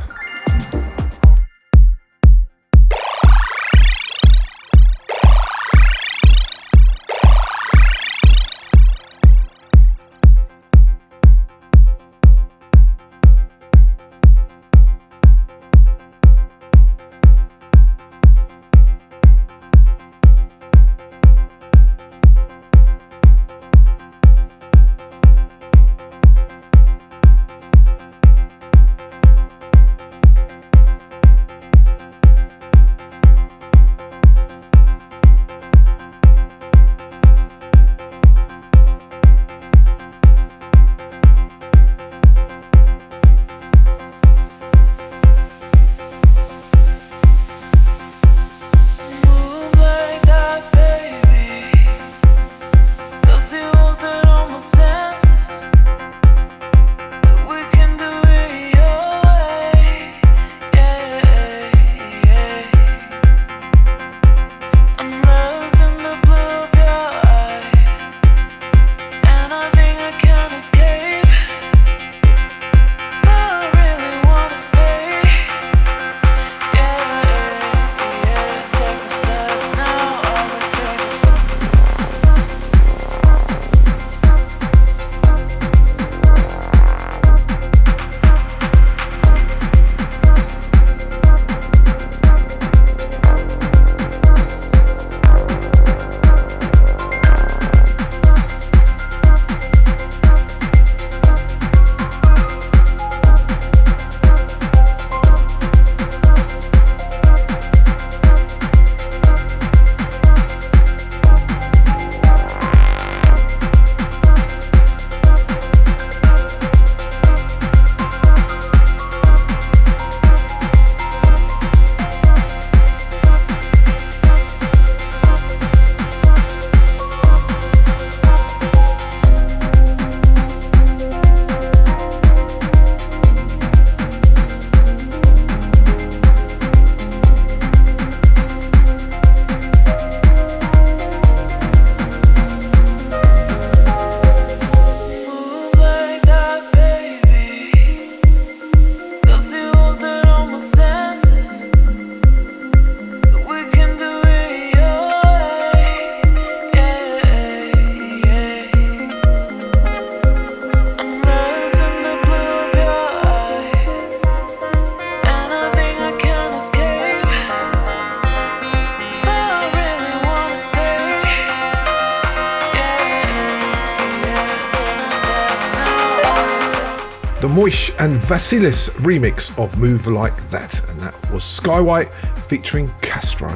Vasilis remix of Move Like That, and that was Sky White featuring Castro.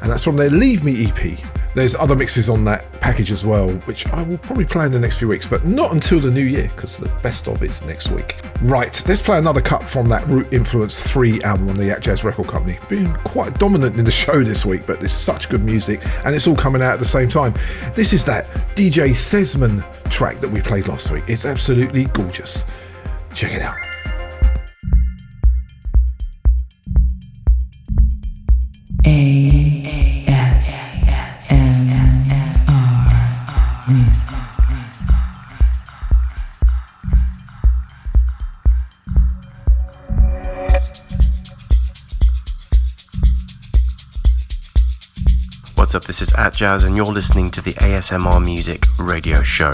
And that's from their Leave Me EP. There's other mixes on that package as well, which I will probably play in the next few weeks, but not until the new year, because the best of is next week. Right, let's play another cut from that Root Influence 3 album on the Atjazz Record Company. Being quite dominant in the show this week, but there's such good music, and it's all coming out at the same time. This is that DJ Thesman track that we played last week. It's absolutely gorgeous. Check it out. Atjazz, and you're listening to the ASMR Music Radio Show.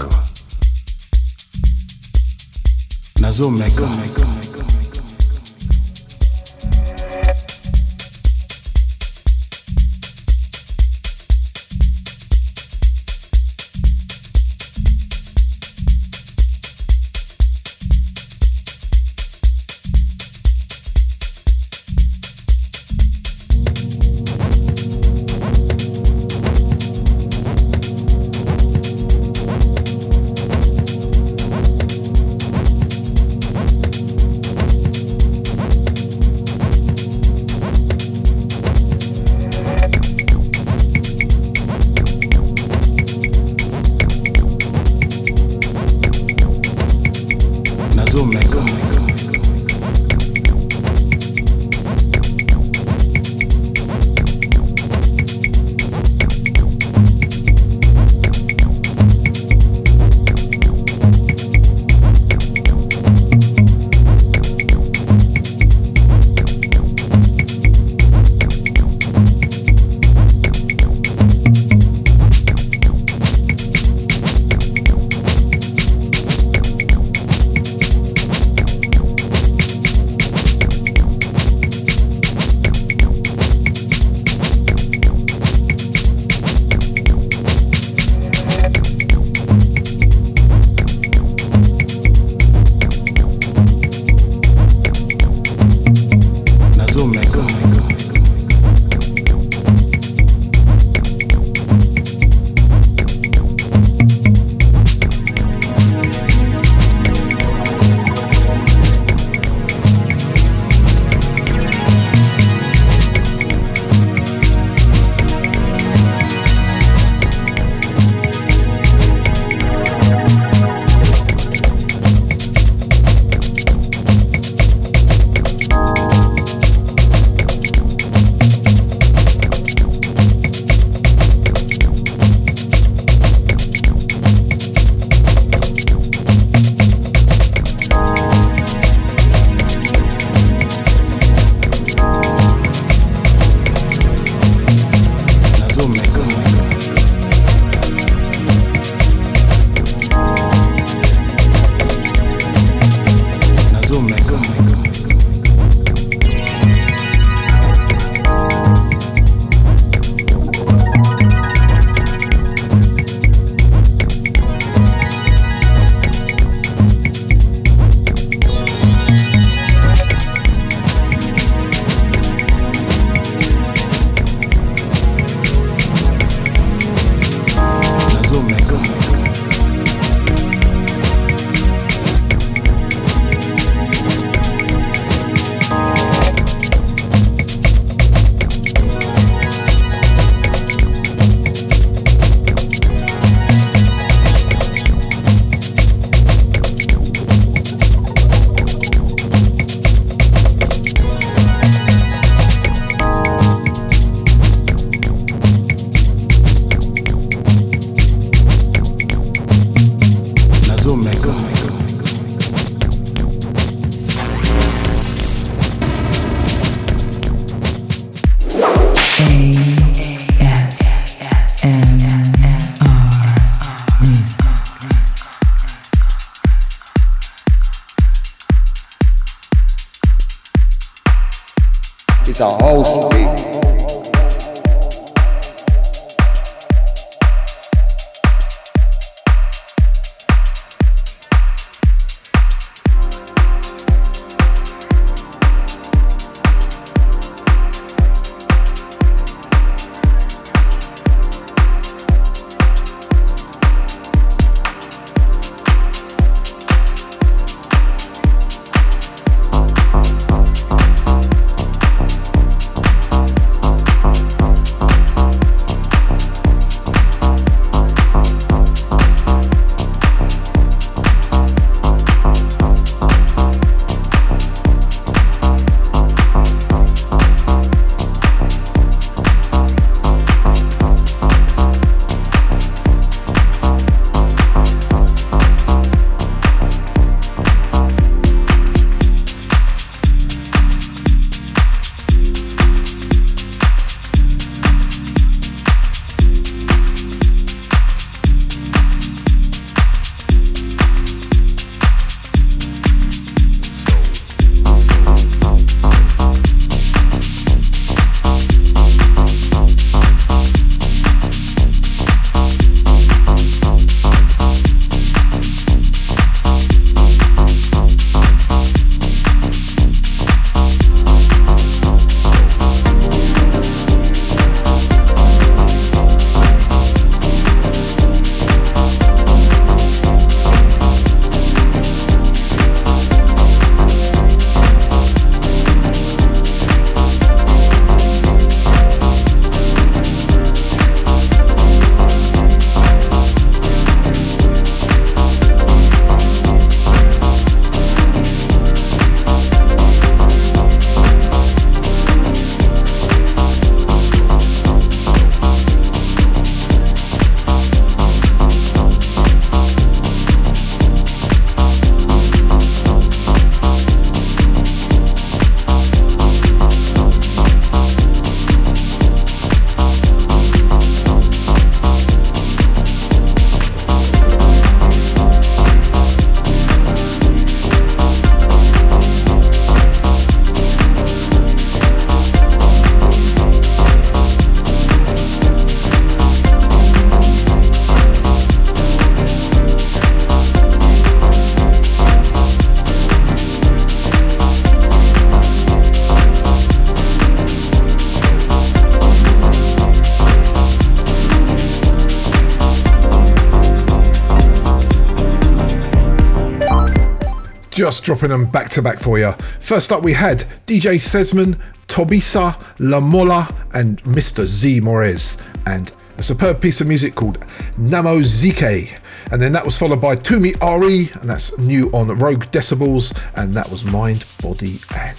Dropping them back to back for you. First up, we had DJ Thesman, Tobisa, La Mola, and Mr. Z Morez, and a superb piece of music called Namo Zike. And then that was followed by Tumi Ari, and that's new on Rogue Decibels, and that was Mind, Body, and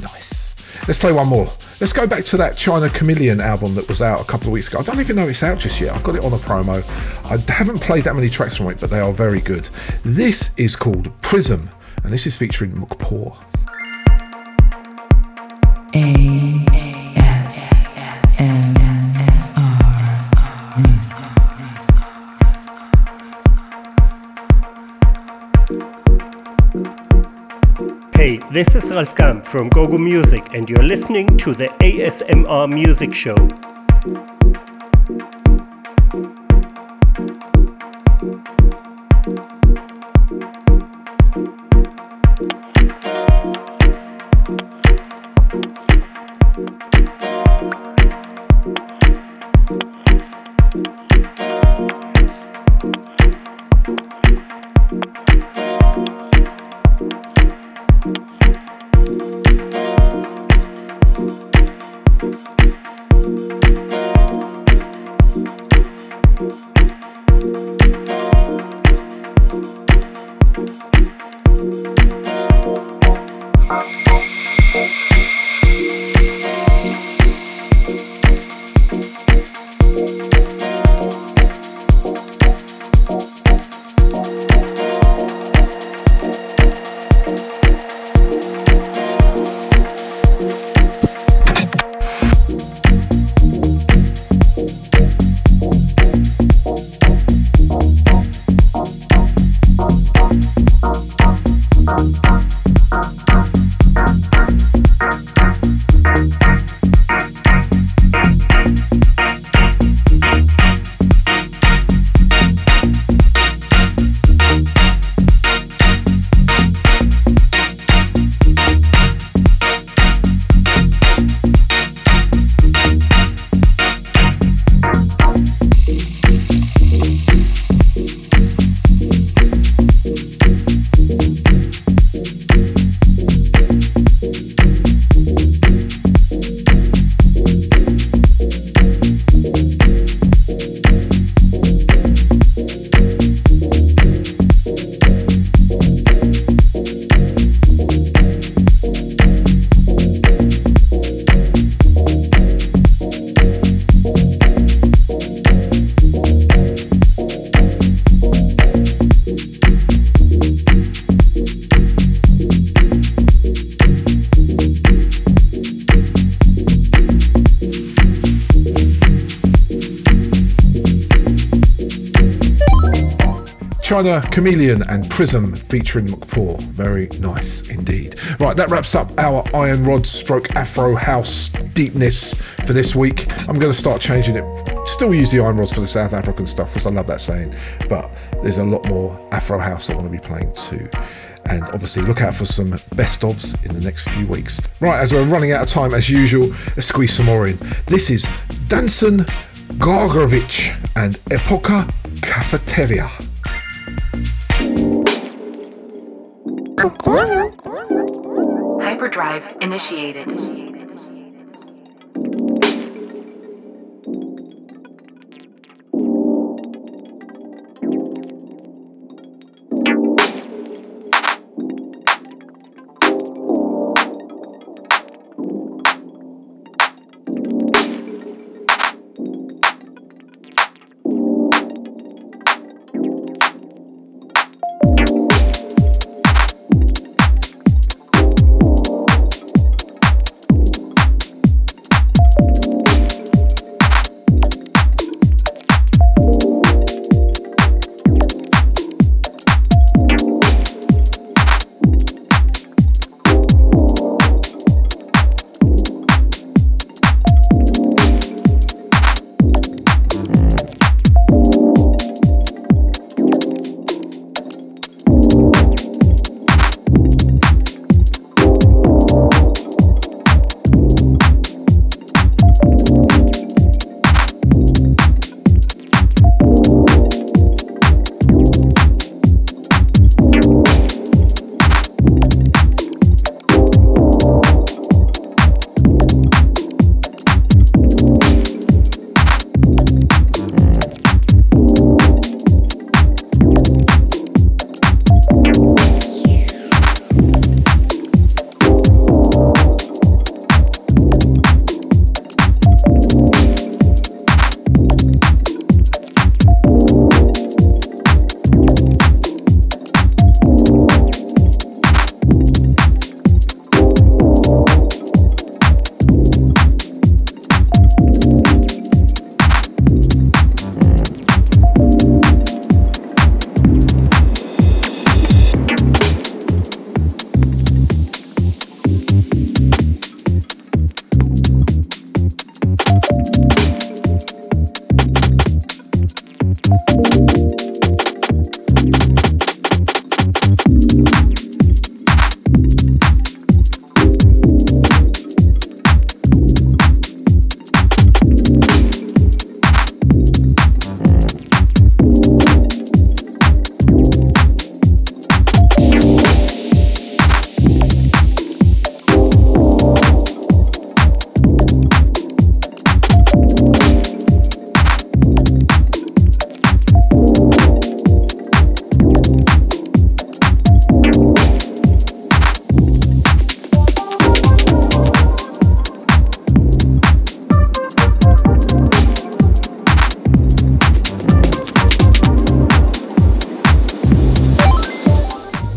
Nice. Let's play one more. Let's go back to that China Charmeleon album that was out a couple of weeks ago. I don't even know it's out just yet. I've got it on a promo. I haven't played that many tracks from it, but they are very good. This is called Prism, and this is featuring Mukpor. A S M R. Hey, this is Ralf GUM from Gogo Music, and you're listening to the ASMR Music Show. China Charmeleon and Prism featuring Mukpor. Very nice indeed. Right, that wraps up our Iron Rod stroke Afro House deepness for this week. I'm going to start changing it. Still use the Iron Rods for the South African stuff because I love that saying, but there's a lot more Afro House I want to be playing too. And obviously, look out for some best ofs in the next few weeks. Right, as we're running out of time, as usual, let's squeeze some more in. This is Danson Gargovic and Epoca Cafeteria. Hyperdrive initiated.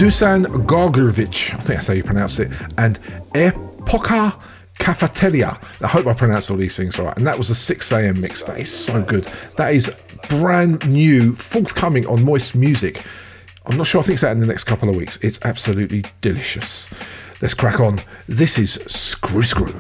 Dusan Gorgovic, I think that's how you pronounce it, and Epoca Cafeteria. I hope I pronounced all these things right. And that was a 6 a.m. mix. That is so good. That is brand new, forthcoming on Moist Music. I'm not sure, I think it's out in the next couple of weeks. It's absolutely delicious. Let's crack on. This is Screw. Screw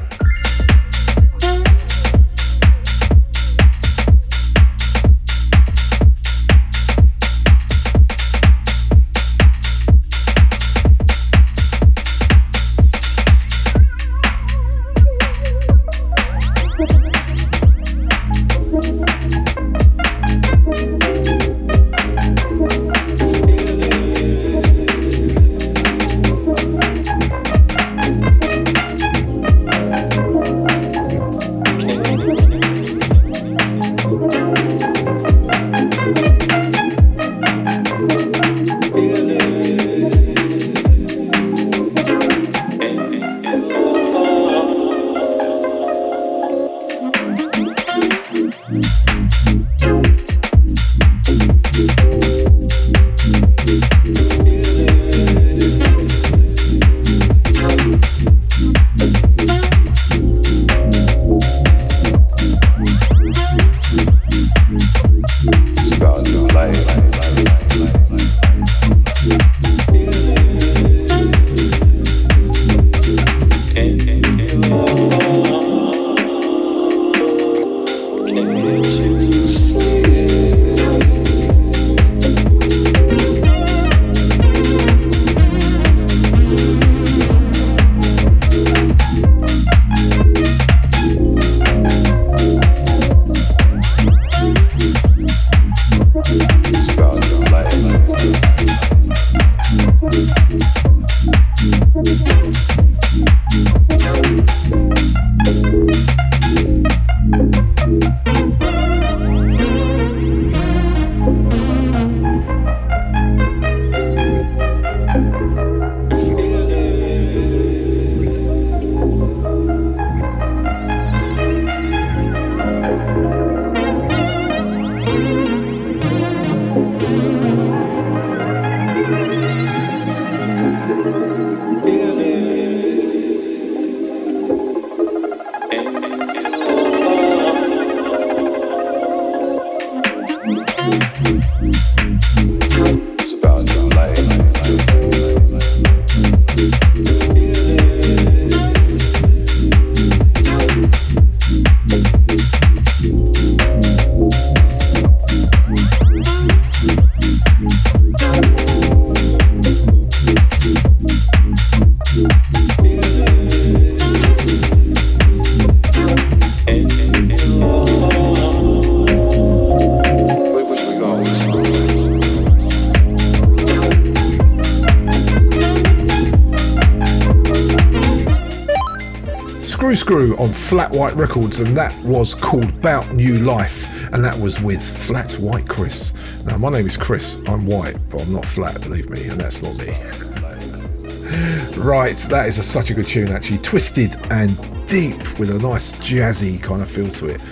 Flat White Records, and that was called Bout New Life, and that was with Flat White Chris. Now, my name is Chris, I'm white, but I'm not flat, believe me, and that's not me. right, that is a, such a good tune, actually. Twisted and deep with a nice jazzy kind of feel to it.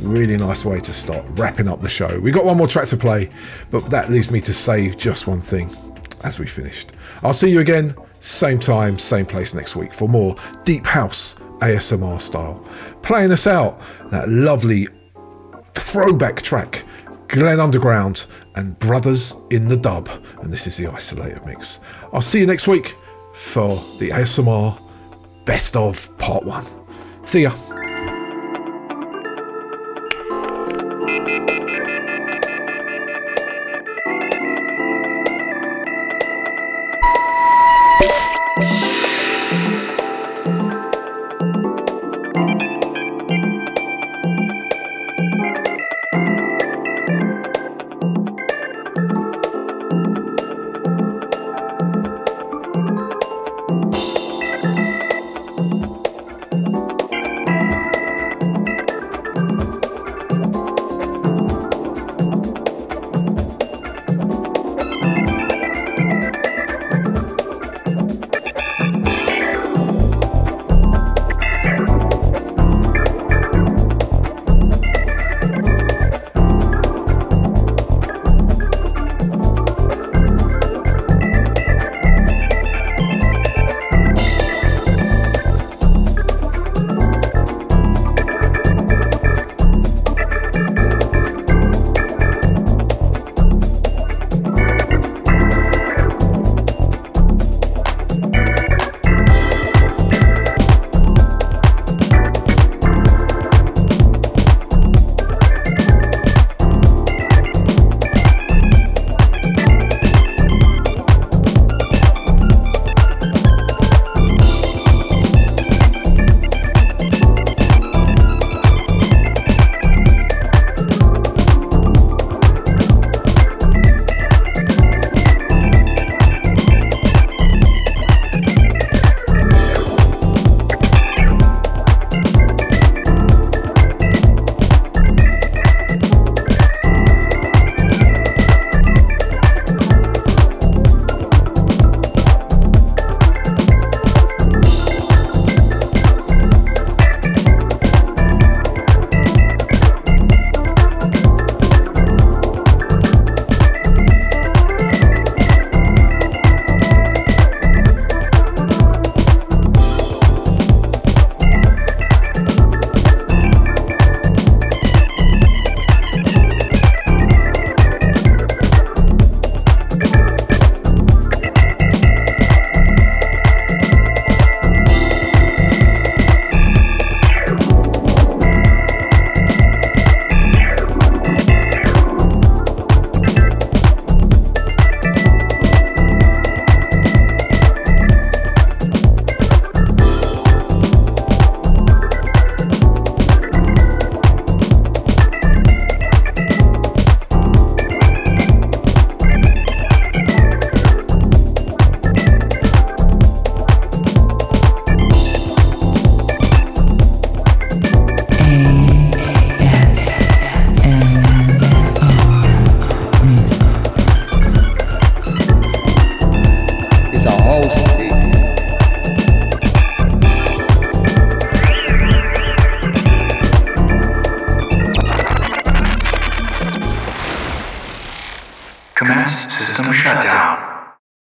Really nice way to start wrapping up the show. We got one more track to play, but that leaves me to say just one thing as we finished. I'll see you again, same time, same place next week for more Deep House ASMR style. Playing us out, that lovely throwback track, Glenn Underground and Brothers in the Dub. And this is the Isolator mix. I'll see you next week for the ASMR Best of Part 1. See ya.